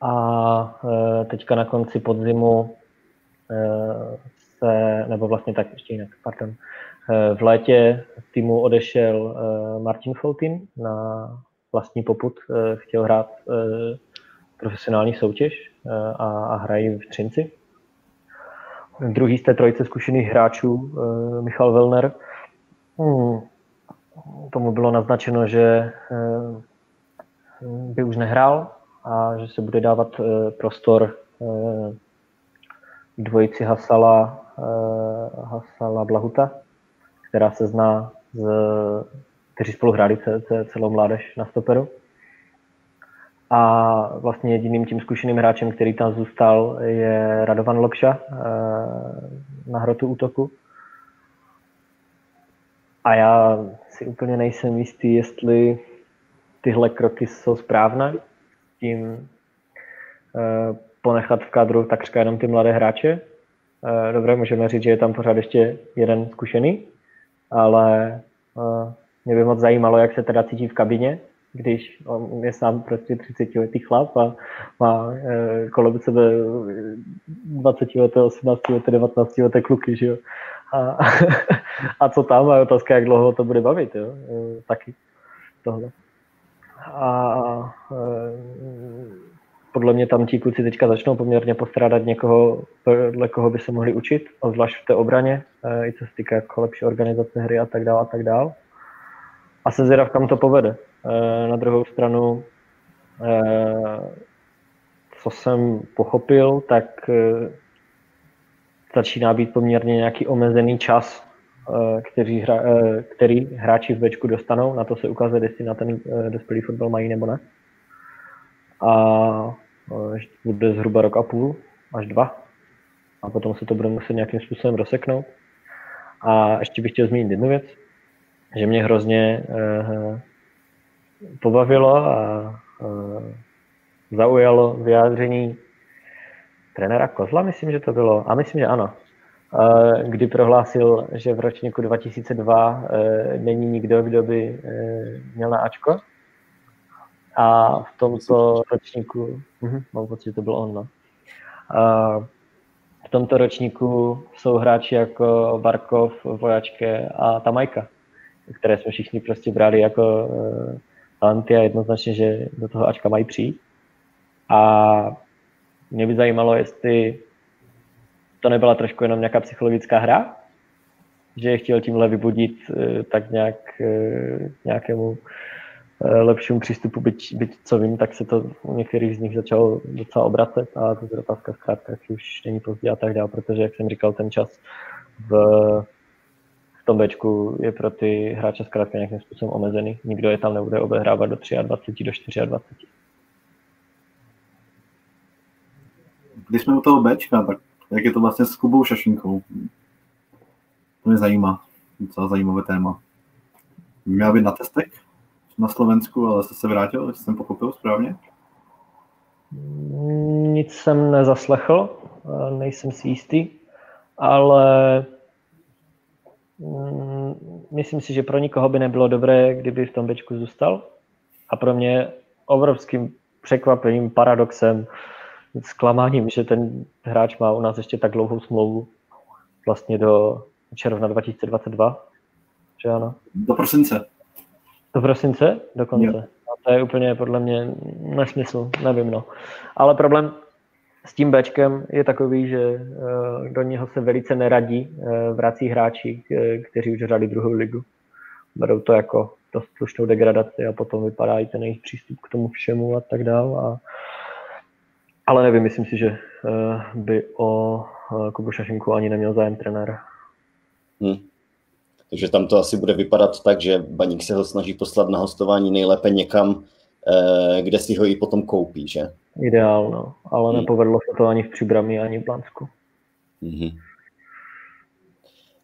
A teďka na konci podzimu se, nebo vlastně tak ještě jinak, pardon, v létě týmu odešel eh, Martin Foutin na vlastní poput, eh, chtěl hrát eh, profesionální soutěž a, a hrají v Třinci. Druhý z té trojice zkušených hráčů, Michal Velner, hmm, tomu bylo naznačeno, že by už nehrál a že se bude dávat prostor dvojici Hasala, Hasala Blahuta, která se zná, z, kteří spolu hráli celou mládež na stoperu. A vlastně jediným tím zkušeným hráčem, který tam zůstal, je Radovan Lokša eh, na hrotu útoku. A já si úplně nejsem jistý, jestli tyhle kroky jsou správné. Tím eh, ponechat v kadru takřka jenom ty mladé hráče. Eh, dobré, můžeme říct, že je tam pořád ještě jeden zkušený, ale uh, mě by moc zajímalo, jak se teda cítí v kabině, když on je sám prostě 30 letý chlap a má uh, kolem sebe 20 leté, 18 leté, 19 leté kluky, že jo. A, a co tam? A otázka, jak dlouho to bude bavit, jo. Uh, taky tohle. A uh, podle mě tam ti kluci teďka začnou poměrně postrádat někoho, dle koho by se mohli učit, zvlášť v té obraně, eh, i co se týká jako lepší organizace hry a tak dále a tak dále. A se zvědav, kam to povede. Eh, na druhou stranu, eh, co jsem pochopil, tak začíná být poměrně nějaký omezený čas, který, hra, který hráči v Bčku dostanou. Na to se ukazuje, jestli na ten dospělý fotbal mají nebo ne. A bude zhruba rok a půl až dva. A potom se to bude muset nějakým způsobem rozseknout. A ještě bych chtěl zmínit jednu věc, že mě hrozně uh, pobavilo a uh, zaujalo vyjádření trenéra Kozla, myslím, že to bylo. A myslím, že ano. Uh, kdy prohlásil, že v ročníku 2002 uh, není nikdo, kdo by uh, měl na Ačko a v tomto ročníku, uh, mám pocit, že to byl on, no. A v tomto ročníku jsou hráči jako Barkov, Vojačke a Tamajka, které jsme všichni prostě brali jako uh, talenty a jednoznačně, že do toho Ačka mají přijít. A mě by zajímalo, jestli to nebyla trošku jenom nějaká psychologická hra, že je chtěl tímhle vybudit uh, tak nějak uh, nějakému lepšímu přístupu, byť, byť co vím, tak se to u některých z nich začalo docela obracet a to je otázka zkrátka, jestli už není pozdě a tak dále, protože, jak jsem říkal, ten čas v, v tom Bčku je pro ty hráče zkrátka nějakým způsobem omezený. Nikdo je tam nebude obehrávat do 23, do 24. Když jsme u toho Bčka, tak jak je to vlastně s Kubou Šašinkou? To mě zajímá. Docela zajímavé téma. Měla být na testech na Slovensku, ale jste se vrátil, jestli jsem pochopil správně? Nic jsem nezaslechl, nejsem si jistý, ale mm, myslím si, že pro nikoho by nebylo dobré, kdyby v tom bečku zůstal. A pro mě obrovským překvapením, paradoxem, zklamáním, že ten hráč má u nás ještě tak dlouhou smlouvu, vlastně do června 2022, že ano? Do prosince. Do prosince dokonce. Jo. A to je úplně podle mě nesmysl, nevím no. Ale problém s tím Bčkem je takový, že eh, do něho se velice neradí eh, vrací hráči, eh, kteří už hráli druhou ligu. Berou to jako dost slušnou degradaci a potom vypadá i ten jejich přístup k tomu všemu a tak dál. A... Ale nevím, myslím si, že by o Kubu Šašinku ani neměl zájem trenér. Hmm. Takže tam to asi bude vypadat tak, že Baník se ho snaží poslat na hostování nejlépe někam, eh, kde si ho i potom koupí, že? Ideál, no. Ale hmm. nepovedlo se to ani v Příbrami, ani v Blansku. Hmm.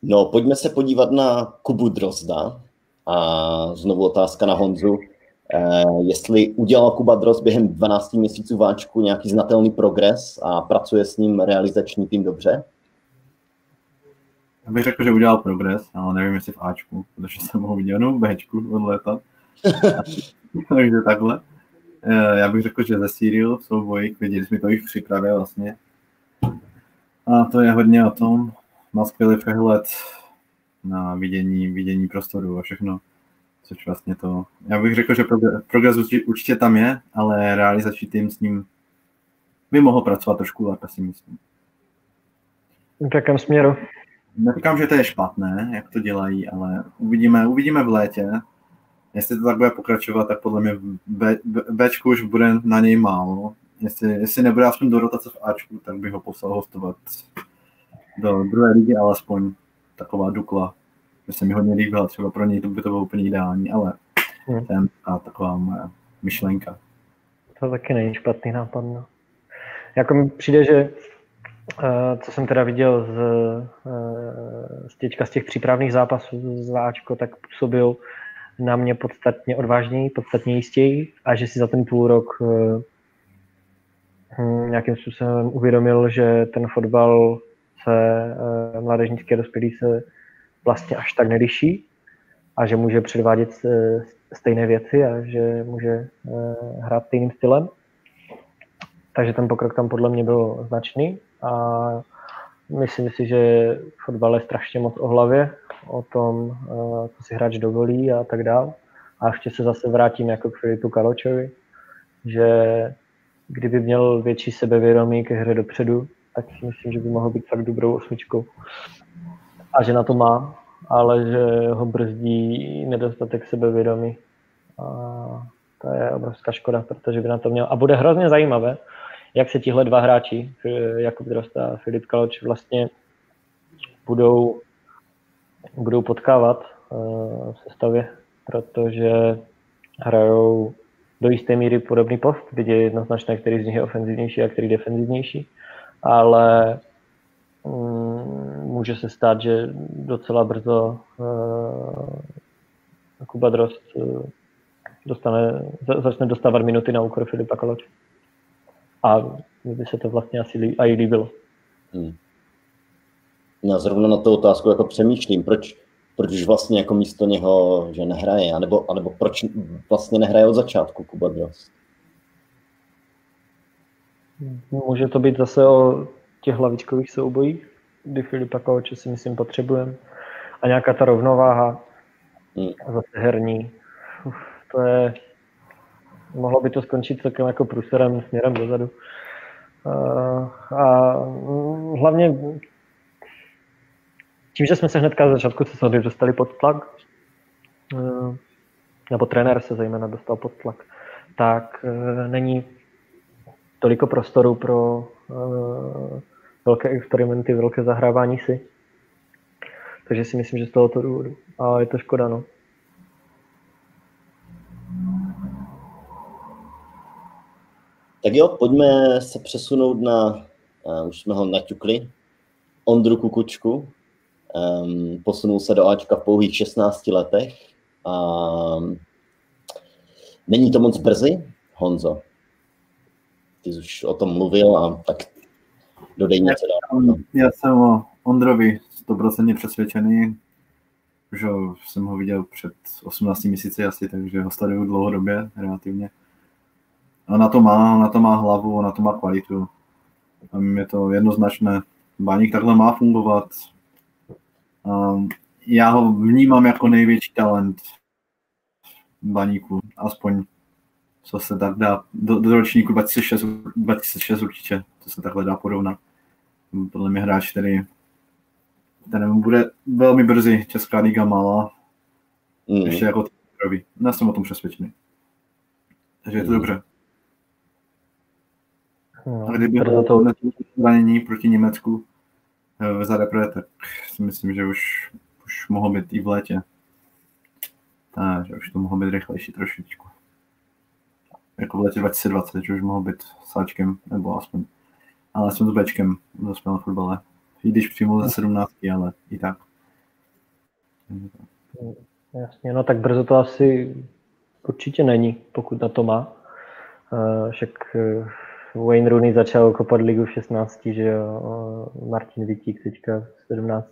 No, pojďme se podívat na Kubu Drozda. A znovu otázka na Honzu. Eh, jestli udělal Kuba Drozd během 12 měsíců váčku nějaký znatelný progres a pracuje s ním realizační tým dobře? Já bych řekl, že udělal progres, ale nevím, jestli v Ačku, protože jsem ho viděl jenom v Bčku od léta. Takže takhle. Eh, já bych řekl, že ze Serial v souboji, viděli jsme to jich připravil vlastně. A to je hodně o tom. Má skvělý přehled na vidění, vidění prostoru a všechno. Což vlastně to... Já bych řekl, že progres určitě tam je, ale realizační tým s ním by mohl pracovat trošku lépe, si myslím. V jakém směru? Neříkám, že to je špatné, jak to dělají, ale uvidíme, uvidíme v létě. Jestli to tak bude pokračovat, tak podle mě B, B, Bčku už bude na něj málo. Jestli, jestli nebude aspoň do rotace v Ačku, tak bych ho poslal hostovat do druhé ligy, alespoň taková Dukla, že se mi hodně líbila, třeba pro něj to by to bylo úplně ideální, ale hmm. ten a taková moje myšlenka. To taky není špatný nápad. No. Jako mi přijde, že co jsem teda viděl z, eh, z, teďka z těch přípravných zápasů z Váčko, tak působil na mě podstatně odvážněji, podstatně jistěji a že si za ten půl rok eh, hm, nějakým způsobem uvědomil, že ten fotbal se eh, mládežnický a dospělý se vlastně až tak neliší a že může předvádět stejné věci a že může hrát stejným stylem. Takže ten pokrok tam podle mě byl značný a myslím si, že fotbal je strašně moc o hlavě, o tom, eh, co si hráč dovolí a tak dál. A ještě se zase vrátím jako k Filipu Kaločovi, že kdyby měl větší sebevědomí ke hře dopředu, tak si myslím, že by mohl být fakt dobrou osmičkou. A že na to má, ale že ho brzdí nedostatek sebevědomí. A to je obrovská škoda, protože by na to měl. A bude hrozně zajímavé, jak se tihle dva hráči, Jakub Drosta a Filip Kaloč, vlastně budou, budou potkávat uh, v sestavě, protože hrajou do jisté míry podobný post, byť je jednoznačné, který z nich je ofenzivnější a který defenzivnější, ale um, může se stát, že docela brzo uh, Kuba Drost dostane, začne dostávat minuty na úkor Filipa Kaloče a mi by se to vlastně asi lí, i líbilo. Hmm. Já zrovna na tu otázku jako přemýšlím, proč, proč vlastně jako místo něho, že nehraje, anebo, anebo proč vlastně nehraje od začátku Kuba Drost? Může to být zase o těch hlavičkových soubojích, kdy Filipa Kovače si myslím potřebujeme. A nějaká ta rovnováha, hmm. zase herní, Uf, to je, mohlo by to skončit celkem jako průserem směrem dozadu. A hlavně tím, že jsme se hnedka z začátku sezóny dostali pod tlak, nebo trenér se zejména dostal pod tlak, tak není toliko prostoru pro velké experimenty, velké zahrávání si. Takže si myslím, že z tohoto důvodu. A je to škoda, no. Tak jo, pojďme se přesunout na, uh, už jsme ho naťukli, Ondru Kukučku. Um, posunul se do Ačka v pouhých 16 letech. A není to moc brzy, Honzo? Ty jsi už o tom mluvil a tak dodej něco dál. Já jsem o Ondrovi 100% přesvědčený, že jsem ho viděl před 18 měsíci asi, takže ho sleduju dlouhodobě relativně. A na to má, na to má hlavu, na to má kvalitu. A je to jednoznačné. Baník takhle má fungovat. A já ho vnímám jako největší talent Baníku, aspoň co se tak dá, do, do ročníku 2006, 2006 určitě, to se takhle dá porovnat. Podle mě hráč, který, který bude velmi brzy Česká liga malá, mm. ještě jako první. Já jsem o tom přesvědčený. Takže je to mm. dobře. No, a kdyby bylo to zranění proti Německu eh, za repre, tak si myslím, že už, už mohlo být i v létě. Takže už to mohlo být rychlejší trošičku. Jako v létě 2020, že už mohlo být s Ačkem, nebo aspoň. Ale jsem s Bčkem dospěl na fotbale. I když přímo ze 17, ale i tak. Jasně, no tak brzo to asi určitě není, pokud na to má. Uh, však uh, Wayne Rooney začal kopat ligu v 16, že jo, Martin Vitík teďka v 17.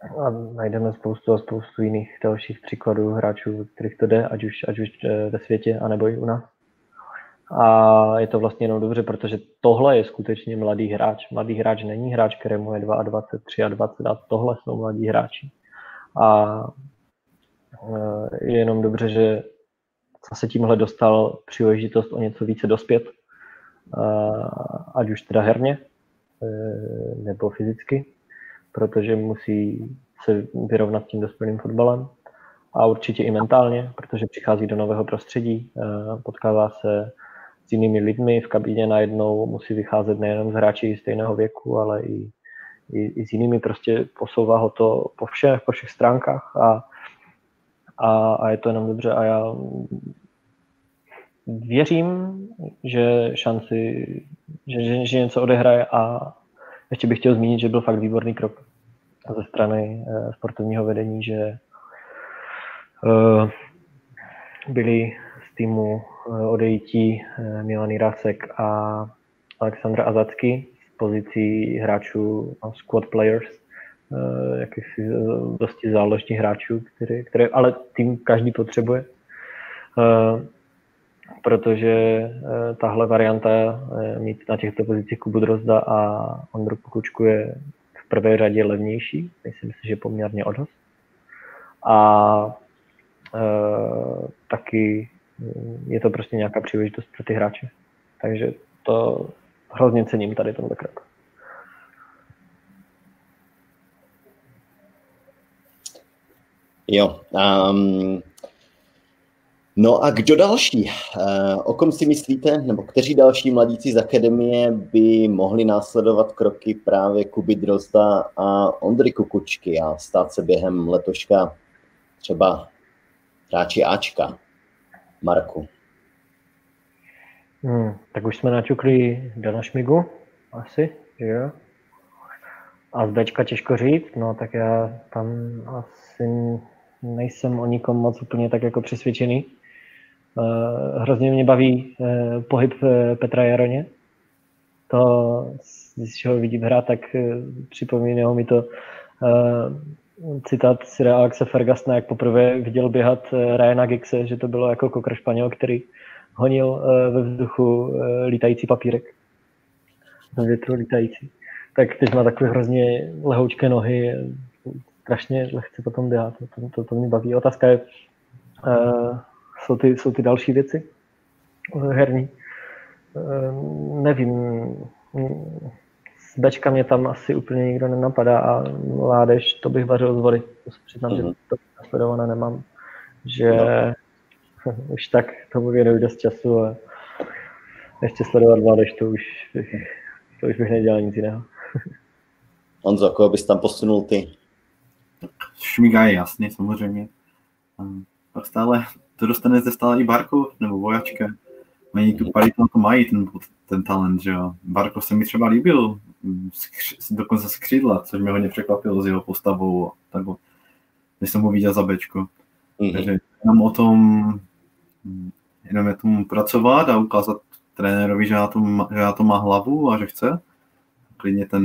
A najdeme spoustu a spoustu jiných dalších příkladů hráčů, kterých to jde, ať už, ať už e, ve světě, anebo i u nás. A je to vlastně jenom dobře, protože tohle je skutečně mladý hráč. Mladý hráč není hráč, kterému je 22, 23 a tohle jsou mladí hráči. A e, je jenom dobře, že zase tímhle dostal příležitost o něco více dospět, ať už teda herně, e, nebo fyzicky, protože musí se vyrovnat tím dospělým fotbalem a určitě i mentálně, protože přichází do nového prostředí, potkává se s jinými lidmi v kabině najednou, musí vycházet nejenom z hráči stejného věku, ale i, i, i s jinými, prostě posouvá ho to po všech, po všech stránkách a a, a je to jenom dobře. A já věřím, že šanci, že, že, že něco odehraje a ještě bych chtěl zmínit, že byl fakt výborný krok ze strany uh, sportovního vedení, že uh, byli z týmu uh, odejítí uh, Milan Rásek a Aleksandr Azacky z pozicí hráčů no, squad players, jakýchsi dosti záložních hráčů, které, které ale tým každý potřebuje. Protože uh, tahle varianta mít na těchto pozicích Kubu Drozda a Ondru Pokučku je v prvé řadě levnější, myslím si, že poměrně o dost. A taky je to prostě nějaká příležitost pro ty hráče. Takže to hrozně cením tady tenhle krok. Jo, um, no a kdo další? Uh, o kom si myslíte, nebo kteří další mladíci z akademie by mohli následovat kroky právě Kuby Drozda a Ondry Kukučky a stát se během letoška třeba hráči Ačka? Marku. Hmm, tak už jsme naťukli Dana Šmigu, asi, že jo? A z Bčka těžko říct, no tak já tam asi nejsem o nikom moc úplně tak jako přesvědčený. Uh, hrozně mě baví uh, pohyb uh, Petra Jaroně. To, když ho vidím hrát, tak připomíná mi to citát Sira Alexe Fergasna, jak poprvé viděl běhat Ryana Giggse, že to bylo jako kokr Španěl, který honil ve vzduchu lítající papírek. Větru lítající. Tak teď má takové hrozně lehoučké nohy, strašně lehce potom běhat. To, to, to mě baví. Otázka je, uh, jsou, ty, jsou ty další věci uh, herní. Uh, nevím, s Bčka mě tam asi úplně nikdo nenapadá a mládež, to bych vařil z vody. To se přiznám, mm-hmm. že mhm. to nasledované nemám. že no. už tak tomu věnuju dost času a ještě sledovat mládež, to už, to už bych nedělal nic jiného. Honzo, koho bys tam posunul ty? Šmiga je jasný, samozřejmě. A stále to dostane ze stále i Barko nebo Vojačka. Mají tu paritu, to mají ten, ten talent, že jo. Barko se mi třeba líbil, dokonce z křídla, což mě hodně překvapilo s jeho postavou, tak, když jsem ho viděl za Bčko. Mm-hmm. Takže jenom o tom, jenom je tomu pracovat a ukázat trenérovi, že já to, že já to má hlavu a že chce. Klidně ten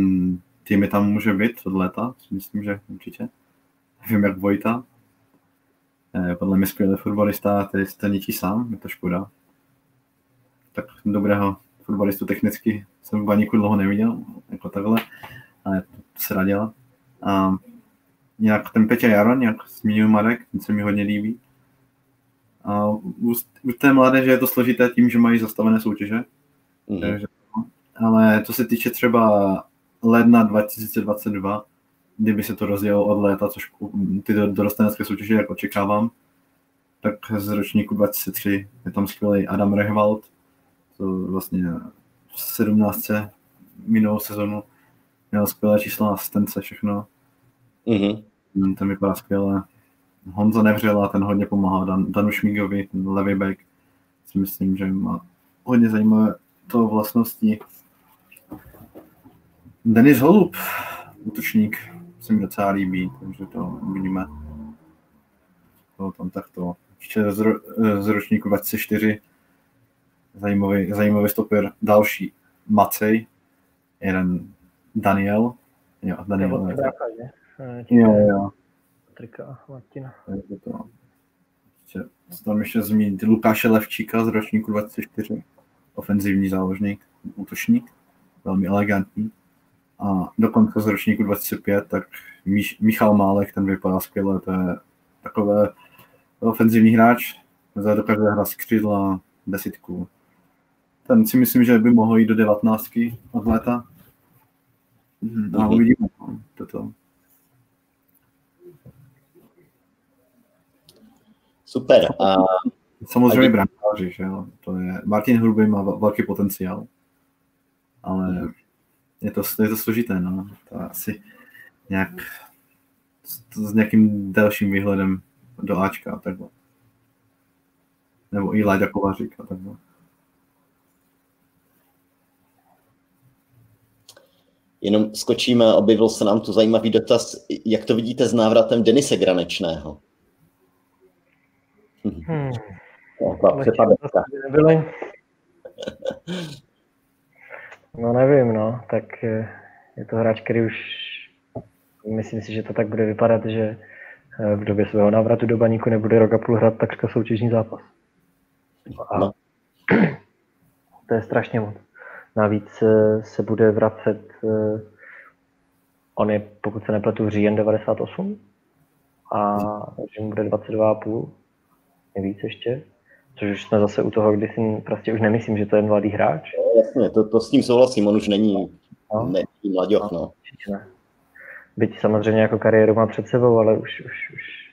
tým je tam může být od léta, myslím, že určitě. Nevím, jak Vojta. Podle mě skvělý fotbalista, který se ničí sám, je to škoda. Tak dobrého fotbalistu technicky jsem v baníku dlouho neviděl, jako takhle, ale to se dělat. A nějak ten Peťa Jaron, nějak zmínil Marek, ten se mi hodně líbí. A u, u té mládeže je to složité tím, že mají zastavené soutěže. Mm-hmm. Takže, ale co se týče třeba ledna 2022, kdyby se to rozjelo od léta, což ty dorostenecké soutěže, jak očekávám, tak z ročníku 2003 je tam skvělý Adam Rehwald, to vlastně v 17. minulou sezonu měl skvělé čísla, asistence, všechno. Mm-hmm. Ten vypadá skvěle. Honza Nevřela, ten hodně pomáhá Dan, Danu Šmígovi, ten levý back. Si myslím, že má hodně zajímavé to vlastnosti. Denis Holub, útočník, se mi docela líbí, takže to uvidíme. To tam takto. Ještě z, ro, z ročníku 24 zajímavý, zajímavý stoper. Další Macej, jeden Daniel. Jo, Daniel. Jo, jo. Patrika Martina. To. Ještě, tam ještě zmínit Lukáše Levčíka z ročníku 24. Ofenzivní záložník, útočník, velmi elegantní. A dokonce z ročníku 25, tak Michal Málek, ten vypadá skvěle, to je takové ofenzivní hráč, dokáže hrát z křídla desítku. Ten si myslím, že by mohl jít do 19 od léta. A mhm. uvidíme. No, toto. Super. A... Samozřejmě brankáři, že jo. To je, Martin Hrubý má velký potenciál, ale je to, je to složité, no. To asi nějak s, s nějakým dalším výhledem do Ačka a takhle. Nebo i Láďa Kovařík a takhle. Jenom skočíme, objevil se nám tu zajímavý dotaz, jak to vidíte s návratem Denise Granečného? Hmm. No nevím, no, tak eh, je to hráč, který už myslím si, že to tak bude vypadat, že eh, v době svého návratu do baníku nebude rok a půl hrát takřka soutěžní zápas. A no. to je strašně moc. Navíc eh, se bude vracet, on je, pokud se nepletu, říjen 98 a že mu bude 22,5 víc ještě. Což už jsme zase u toho, kdy si prostě už nemyslím, že to je mladý hráč. No, jasně, to, to s tím souhlasím, on už není, no. není mladěch, no. Ne. Byť samozřejmě jako kariéru má před sebou, ale už, už, už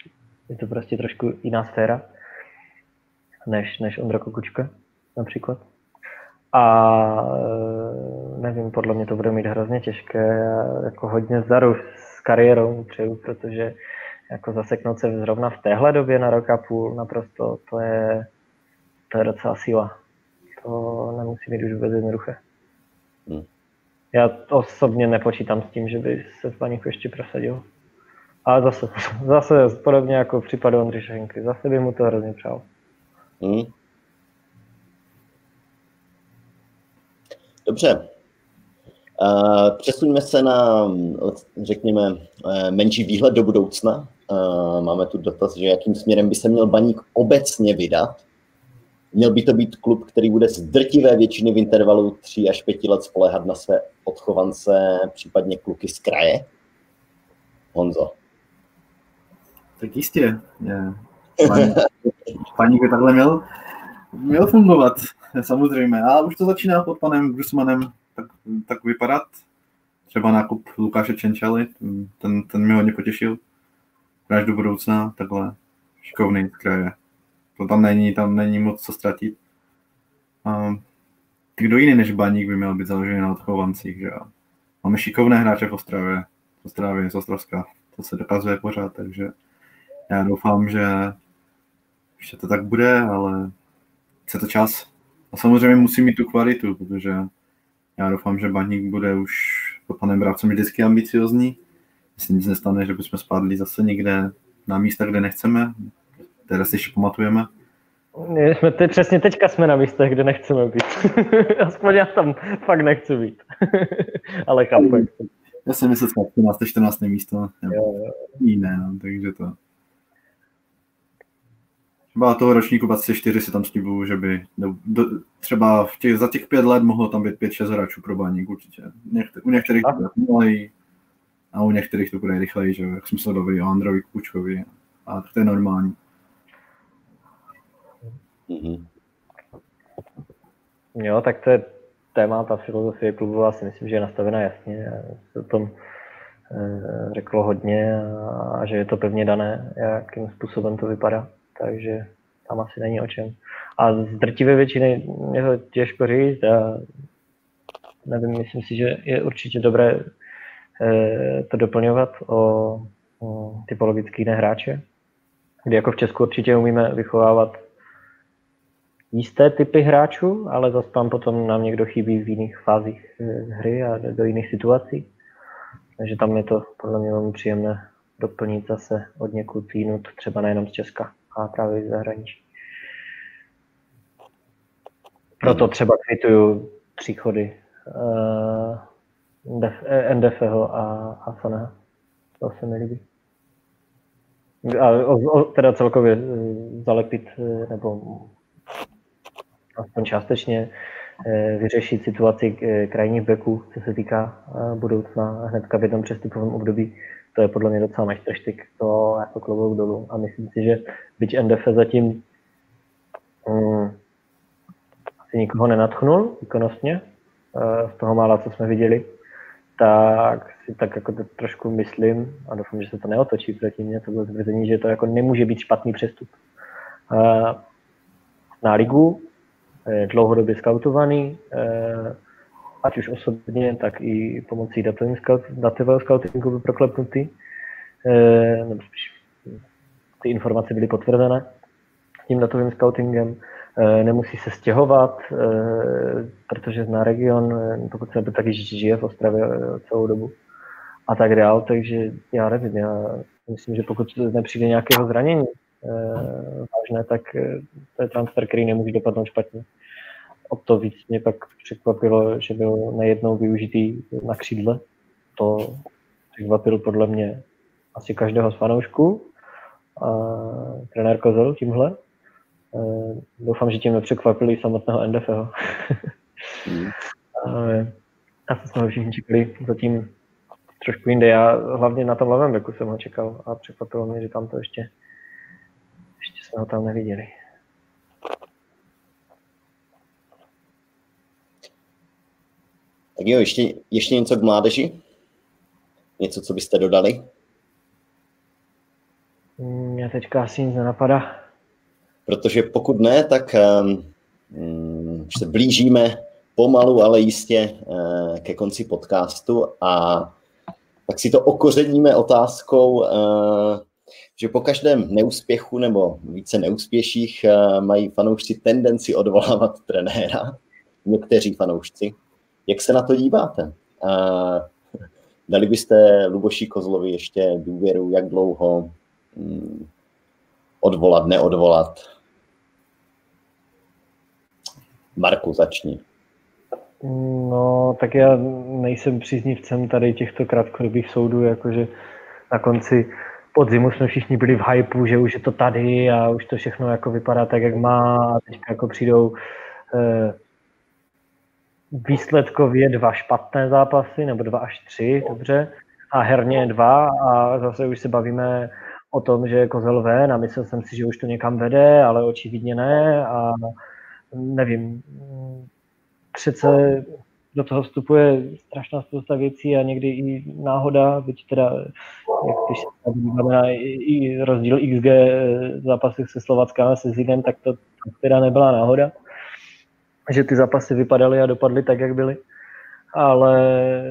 je to prostě trošku jiná sféra, než, než Ondra Kukučka například. A nevím, podle mě to bude mít hrozně těžké. Já jako hodně zdaru s kariérou přeju, protože jako zaseknout se zrovna v téhle době na rok a půl naprosto, to je, to je docela síla. To nemusí být už vůbec jednoduché. Hmm. Já osobně nepočítám s tím, že by se v Baníku ještě prosadil. Ale zase, zase podobně jako v případu Ondřeje Henky, zase by mu to hrozně přál. Hmm. Dobře, Přesuňme se na, řekněme, eh, menší výhled do budoucna. Máme tu dotaz, že jakým směrem by se měl baník obecně vydat. Měl by to být klub, který bude z drtivé většiny v intervalu 3 až 5 let spolehat na své odchovance, případně kluky z kraje? Honzo. Tak jistě. Paník by takhle měl, měl fungovat, samozřejmě. A už to začíná pod panem Grusmanem tak, tak vypadat. Třeba nákup Lukáše Čenčaly, ten, ten mě hodně potěšil. Hráč do budoucna, takhle. šikovný kraje. To tam není, tam není moc co ztratit. A kdo jiný než Baník by měl být založený na odchovancích, že? Máme šikovné hráče v Ostravě, v Ostravě, z Ostrovska. To se dokazuje pořád, takže já doufám, že ještě to tak bude, ale chce to čas. A samozřejmě musí mít tu kvalitu, protože já doufám, že Baník bude už pod panem Bravcem vždycky ambiciozní. Jestli nic nestane, že bychom spadli zase někde na místa, kde nechceme, které si ještě pamatujeme. jsme teď, přesně teďka jsme na místech, kde nechceme být. Aspoň já tam fakt nechci být. Ale chápu. Já jsem myslel, že 13. 14. místo. Jo, jo. Jiné, no, takže to. Třeba toho ročníku 24 si tam slibuju, že by do, do, třeba v těch, za těch pět let mohlo tam být 5-6 hráčů pro baník určitě. Někde, u některých to bude a u některých to bude rychleji, že jak jsem se bavil o Androvi Kučkovi a to je normální. Mm-hmm. Jo, tak to je téma, ta filozofie klubu, si myslím, že je nastavená jasně. Se o tom eh, řeklo hodně a že je to pevně dané, jakým způsobem to vypadá takže tam asi není o čem. A z drtivé většiny je to těžko říct a nevím, myslím si, že je určitě dobré eh, to doplňovat o, typologický nehráče, kdy jako v Česku určitě umíme vychovávat jisté typy hráčů, ale zase tam potom nám někdo chybí v jiných fázích eh, hry a do jiných situací. Takže tam je to podle mě velmi příjemné doplnit zase od někud jinut, třeba nejenom z Česka a právě z zahraničí. Proto třeba kvituju příchody uh, eh, NDFho a Hasaneho. To se mi líbí. A o, o, teda celkově eh, zalepit, eh, nebo aspoň částečně vyřešit situaci krajních beků, co se týká budoucna hnedka v jednom přestupovém období to je podle mě docela majstrštyk, to jako klobouk dolů. A myslím si, že byť NDF zatím um, asi nikoho nenatchnul výkonnostně, z toho mála, co jsme viděli, tak si tak jako to trošku myslím, a doufám, že se to neotočí proti mě, to bylo tvrzení, že to jako nemůže být špatný přestup. Na ligu, dlouhodobě skautovaný, uh, ať už osobně, tak i pomocí datového scoutingu byl proklepnutý. E, nebo spíš ty informace byly potvrzené tím datovým scoutingem. E, nemusí se stěhovat, protože zná region, pokud se tak již žije v Ostravě celou dobu a tak dál, takže já nevím, já myslím, že pokud nepřijde nějakého zranění vážné, tak to je transfer, který nemůže dopadnout špatně o to víc mě pak překvapilo, že byl nejednou využitý na křídle. To překvapilo podle mě asi každého z fanoušků. A trenér Kozel tímhle. E, doufám, že tím nepřekvapili samotného NDFho. mm. Ale asi jsme ho všichni čekali zatím trošku jinde. Já hlavně na tom levém beku jsem ho čekal a překvapilo mě, že tam to ještě, ještě jsme ho tam neviděli. Tak jo, ještě, ještě něco k mládeži? Něco, co byste dodali? Mě teďka asi nic nenapadá. Protože pokud ne, tak um, se blížíme pomalu, ale jistě uh, ke konci podcastu a tak si to okořeníme otázkou, uh, že po každém neúspěchu nebo více neúspěších uh, mají fanoušci tendenci odvolávat trenéra, někteří fanoušci. Jak se na to díváte? A dali byste Luboši Kozlovi ještě důvěru, jak dlouho hmm, odvolat, neodvolat? Marku, začni. No, tak já nejsem příznivcem tady těchto krátkodobých soudů, jakože na konci podzimu jsme všichni byli v hypeu, že už je to tady a už to všechno jako vypadá tak, jak má. A teď jako přijdou eh, výsledkově dva špatné zápasy, nebo dva až tři, dobře, a herně dva. A zase už se bavíme o tom, že je kozel ven a myslel jsem si, že už to někam vede, ale očividně ne. A nevím, přece do toho vstupuje strašná spousta věcí a někdy i náhoda, byť teda, jak když se díváme na i rozdíl XG zápasy se Slovacká a se Zidem, tak to teda nebyla náhoda, že ty zápasy vypadaly a dopadly tak, jak byly. Ale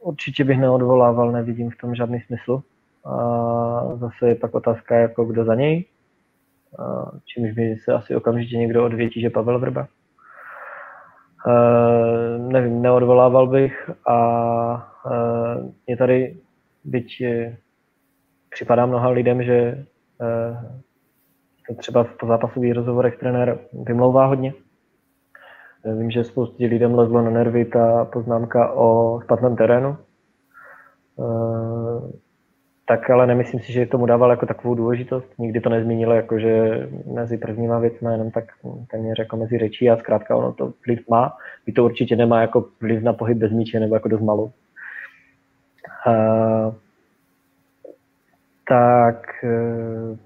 určitě bych neodvolával, nevidím v tom žádný smysl. A zase je pak otázka, jako kdo za něj. Čímž by se asi okamžitě někdo odvětí, že Pavel Vrba. Uh, nevím, neodvolával bych a uh, je tady, byť uh, připadá mnoha lidem, že uh, třeba v zápasových rozhovorech trenér vymlouvá hodně. Vím, že spoustě lidem lezlo na nervy ta poznámka o špatném terénu. Uh, tak ale nemyslím si, že tomu dával jako takovou důležitost. Nikdy to nezmínil, jako že mezi prvníma věcmi jenom tak téměř jako mezi řečí a zkrátka ono to vliv má. By to určitě nemá jako vliv na pohyb bez míče nebo jako dost malou. Uh, tak uh,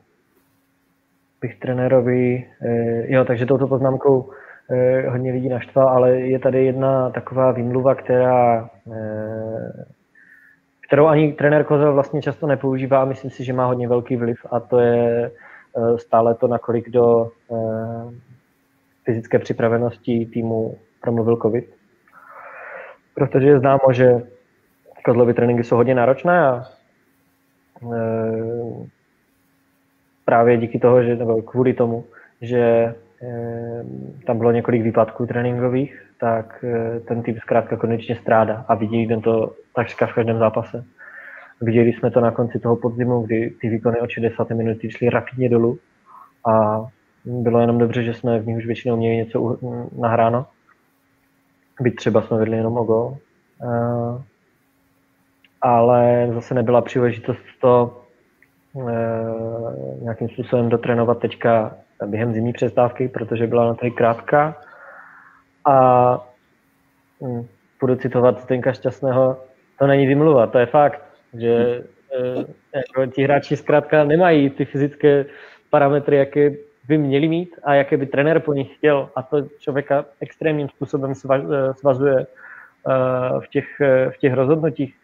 bych trenérovi, uh, jo, takže touto poznámkou uh, hodně lidí naštval, ale je tady jedna taková výmluva, která uh, kterou ani trenér Kozel vlastně často nepoužívá myslím si, že má hodně velký vliv a to je eh, stále to, nakolik do eh, fyzické připravenosti týmu promluvil COVID. Protože je známo, že Kozlovy tréninky jsou hodně náročné a eh, právě díky toho, že, nebo kvůli tomu, že tam bylo několik výpadků tréninkových, tak ten tým zkrátka konečně stráda a vidí ten to takřka v každém zápase. Viděli jsme to na konci toho podzimu, kdy ty výkony od 60 minut šly rapidně dolů a bylo jenom dobře, že jsme v nich už většinou měli něco nahráno. Byť třeba jsme vedli jenom o gol. Uh, ale zase nebyla příležitost to uh, nějakým způsobem dotrénovat teďka během zimní přestávky, protože byla na tady krátká. A um, budu citovat Zdenka Šťastného, to není vymluva, to je fakt, že e, jako ti hráči zkrátka nemají ty fyzické parametry, jaké by měli mít a jaké by trenér po nich chtěl a to člověka extrémním způsobem eh, svazuje uh, v těch, v těch rozhodnutích.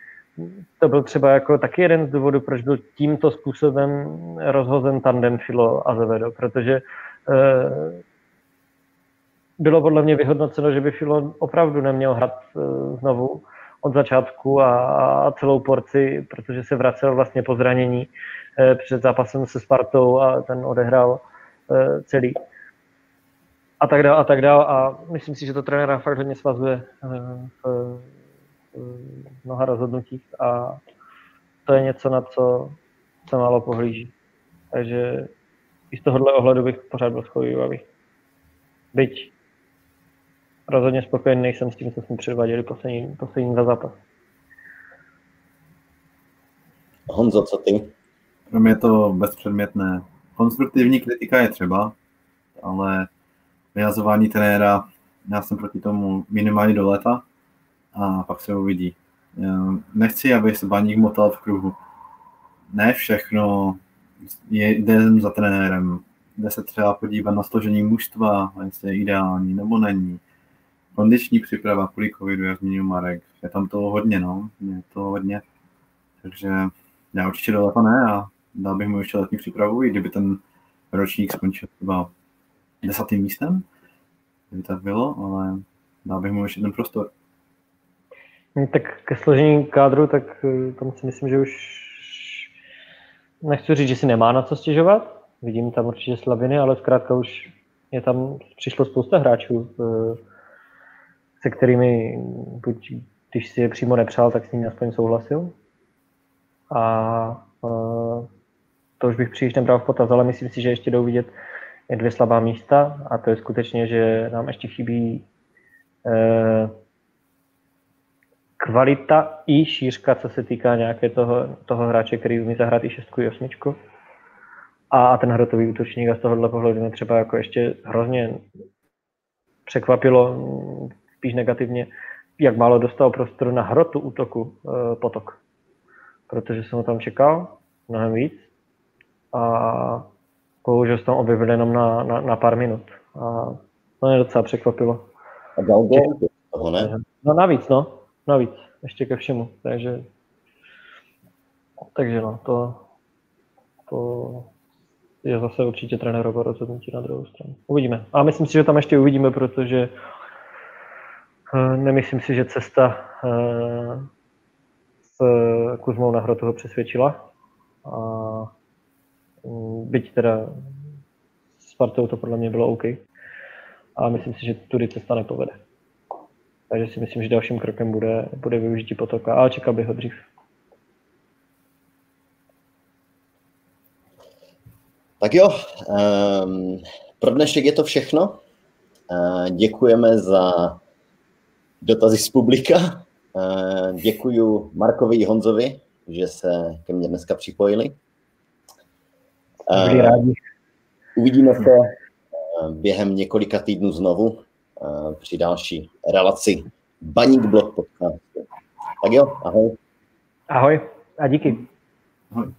To byl třeba jako taky jeden z důvodů, proč byl tímto způsobem rozhozen tandem Filo a Zevedo, protože bylo podle mě vyhodnoceno, že by Filo opravdu neměl hrát uh, znovu od začátku a, a celou porci, protože se vracel vlastně po zranění eh, před zápasem se Spartou a ten odehrál eh, celý. A tak dále, a tak dále. A myslím si, že to trenéra fakt hodně svazuje eh, v mnoha rozhodnutích a to je něco, na co se málo pohlíží. Takže i z tohohle ohledu bych pořád byl schovývavý. Byť rozhodně spokojený nejsem s tím, co jsme předváděli poslední, poslední dva zápasy. Honzo, co ty? Pro mě je to bezpředmětné. Konstruktivní kritika je třeba, ale vyjazování trenéra, já jsem proti tomu minimálně do léta a pak se uvidí. Nechci, aby se baník motal v kruhu. Ne všechno je, jde za trenérem. Jde se třeba podívat na složení mužstva, jestli je ideální nebo není kondiční příprava kvůli covidu, jak zmínil Marek, je tam toho hodně, no, je to hodně, takže já určitě do leta ne a dal bych mu ještě letní přípravu, i kdyby ten ročník skončil třeba desátým místem, kdyby tak bylo, ale dal bych mu ještě ten prostor. No, tak ke složení kádru, tak eh, tam si myslím, že už nechci říct, že si nemá na co stěžovat. Vidím tam určitě slabiny, ale zkrátka už je tam, přišlo spousta hráčů eh, se kterými, buď když si je přímo nepřál, tak s nimi aspoň souhlasil. A uh, to už bych příliš nebral v potaz, ale myslím si, že ještě jdou vidět dvě slabá místa a to je skutečně, že nám ještě chybí uh, kvalita i šířka, co se týká nějaké toho, toho hráče, který umí zahrát i šestku i osmičku. A ten hrotový útočník a z tohohle pohledu mě třeba jako ještě hrozně překvapilo spíš negativně, jak málo dostal prostoru na hrotu útoku e, potok. Protože jsem ho tam čekal mnohem víc a bohužel se tam objevil jenom na, na, na pár minut. A to mě docela překvapilo. A dal gol toho, ne? No navíc, no. Navíc. Ještě ke všemu. Takže, takže no, to, to je zase určitě trenérovo rozhodnutí na druhou stranu. Uvidíme. A myslím si, že tam ještě uvidíme, protože nemyslím si, že cesta uh, s Kuzmou na hrotu ho přesvědčila. A um, byť teda s Spartou to podle mě bylo OK. A myslím si, že tudy cesta nepovede. Takže si myslím, že dalším krokem bude, bude využití potoka, ale čekal bych ho dřív. Tak jo, um, pro dnešek je to všechno. Uh, děkujeme za dotazy z publika. Uh, děkuju Markovi i Honzovi, že se ke mně dneska připojili. Uh, rádi. Uvidíme se během několika týdnů znovu při další relaci Baník Blog podcastu. Tak jo, ahoj. Ahoj a díky. Ahoj.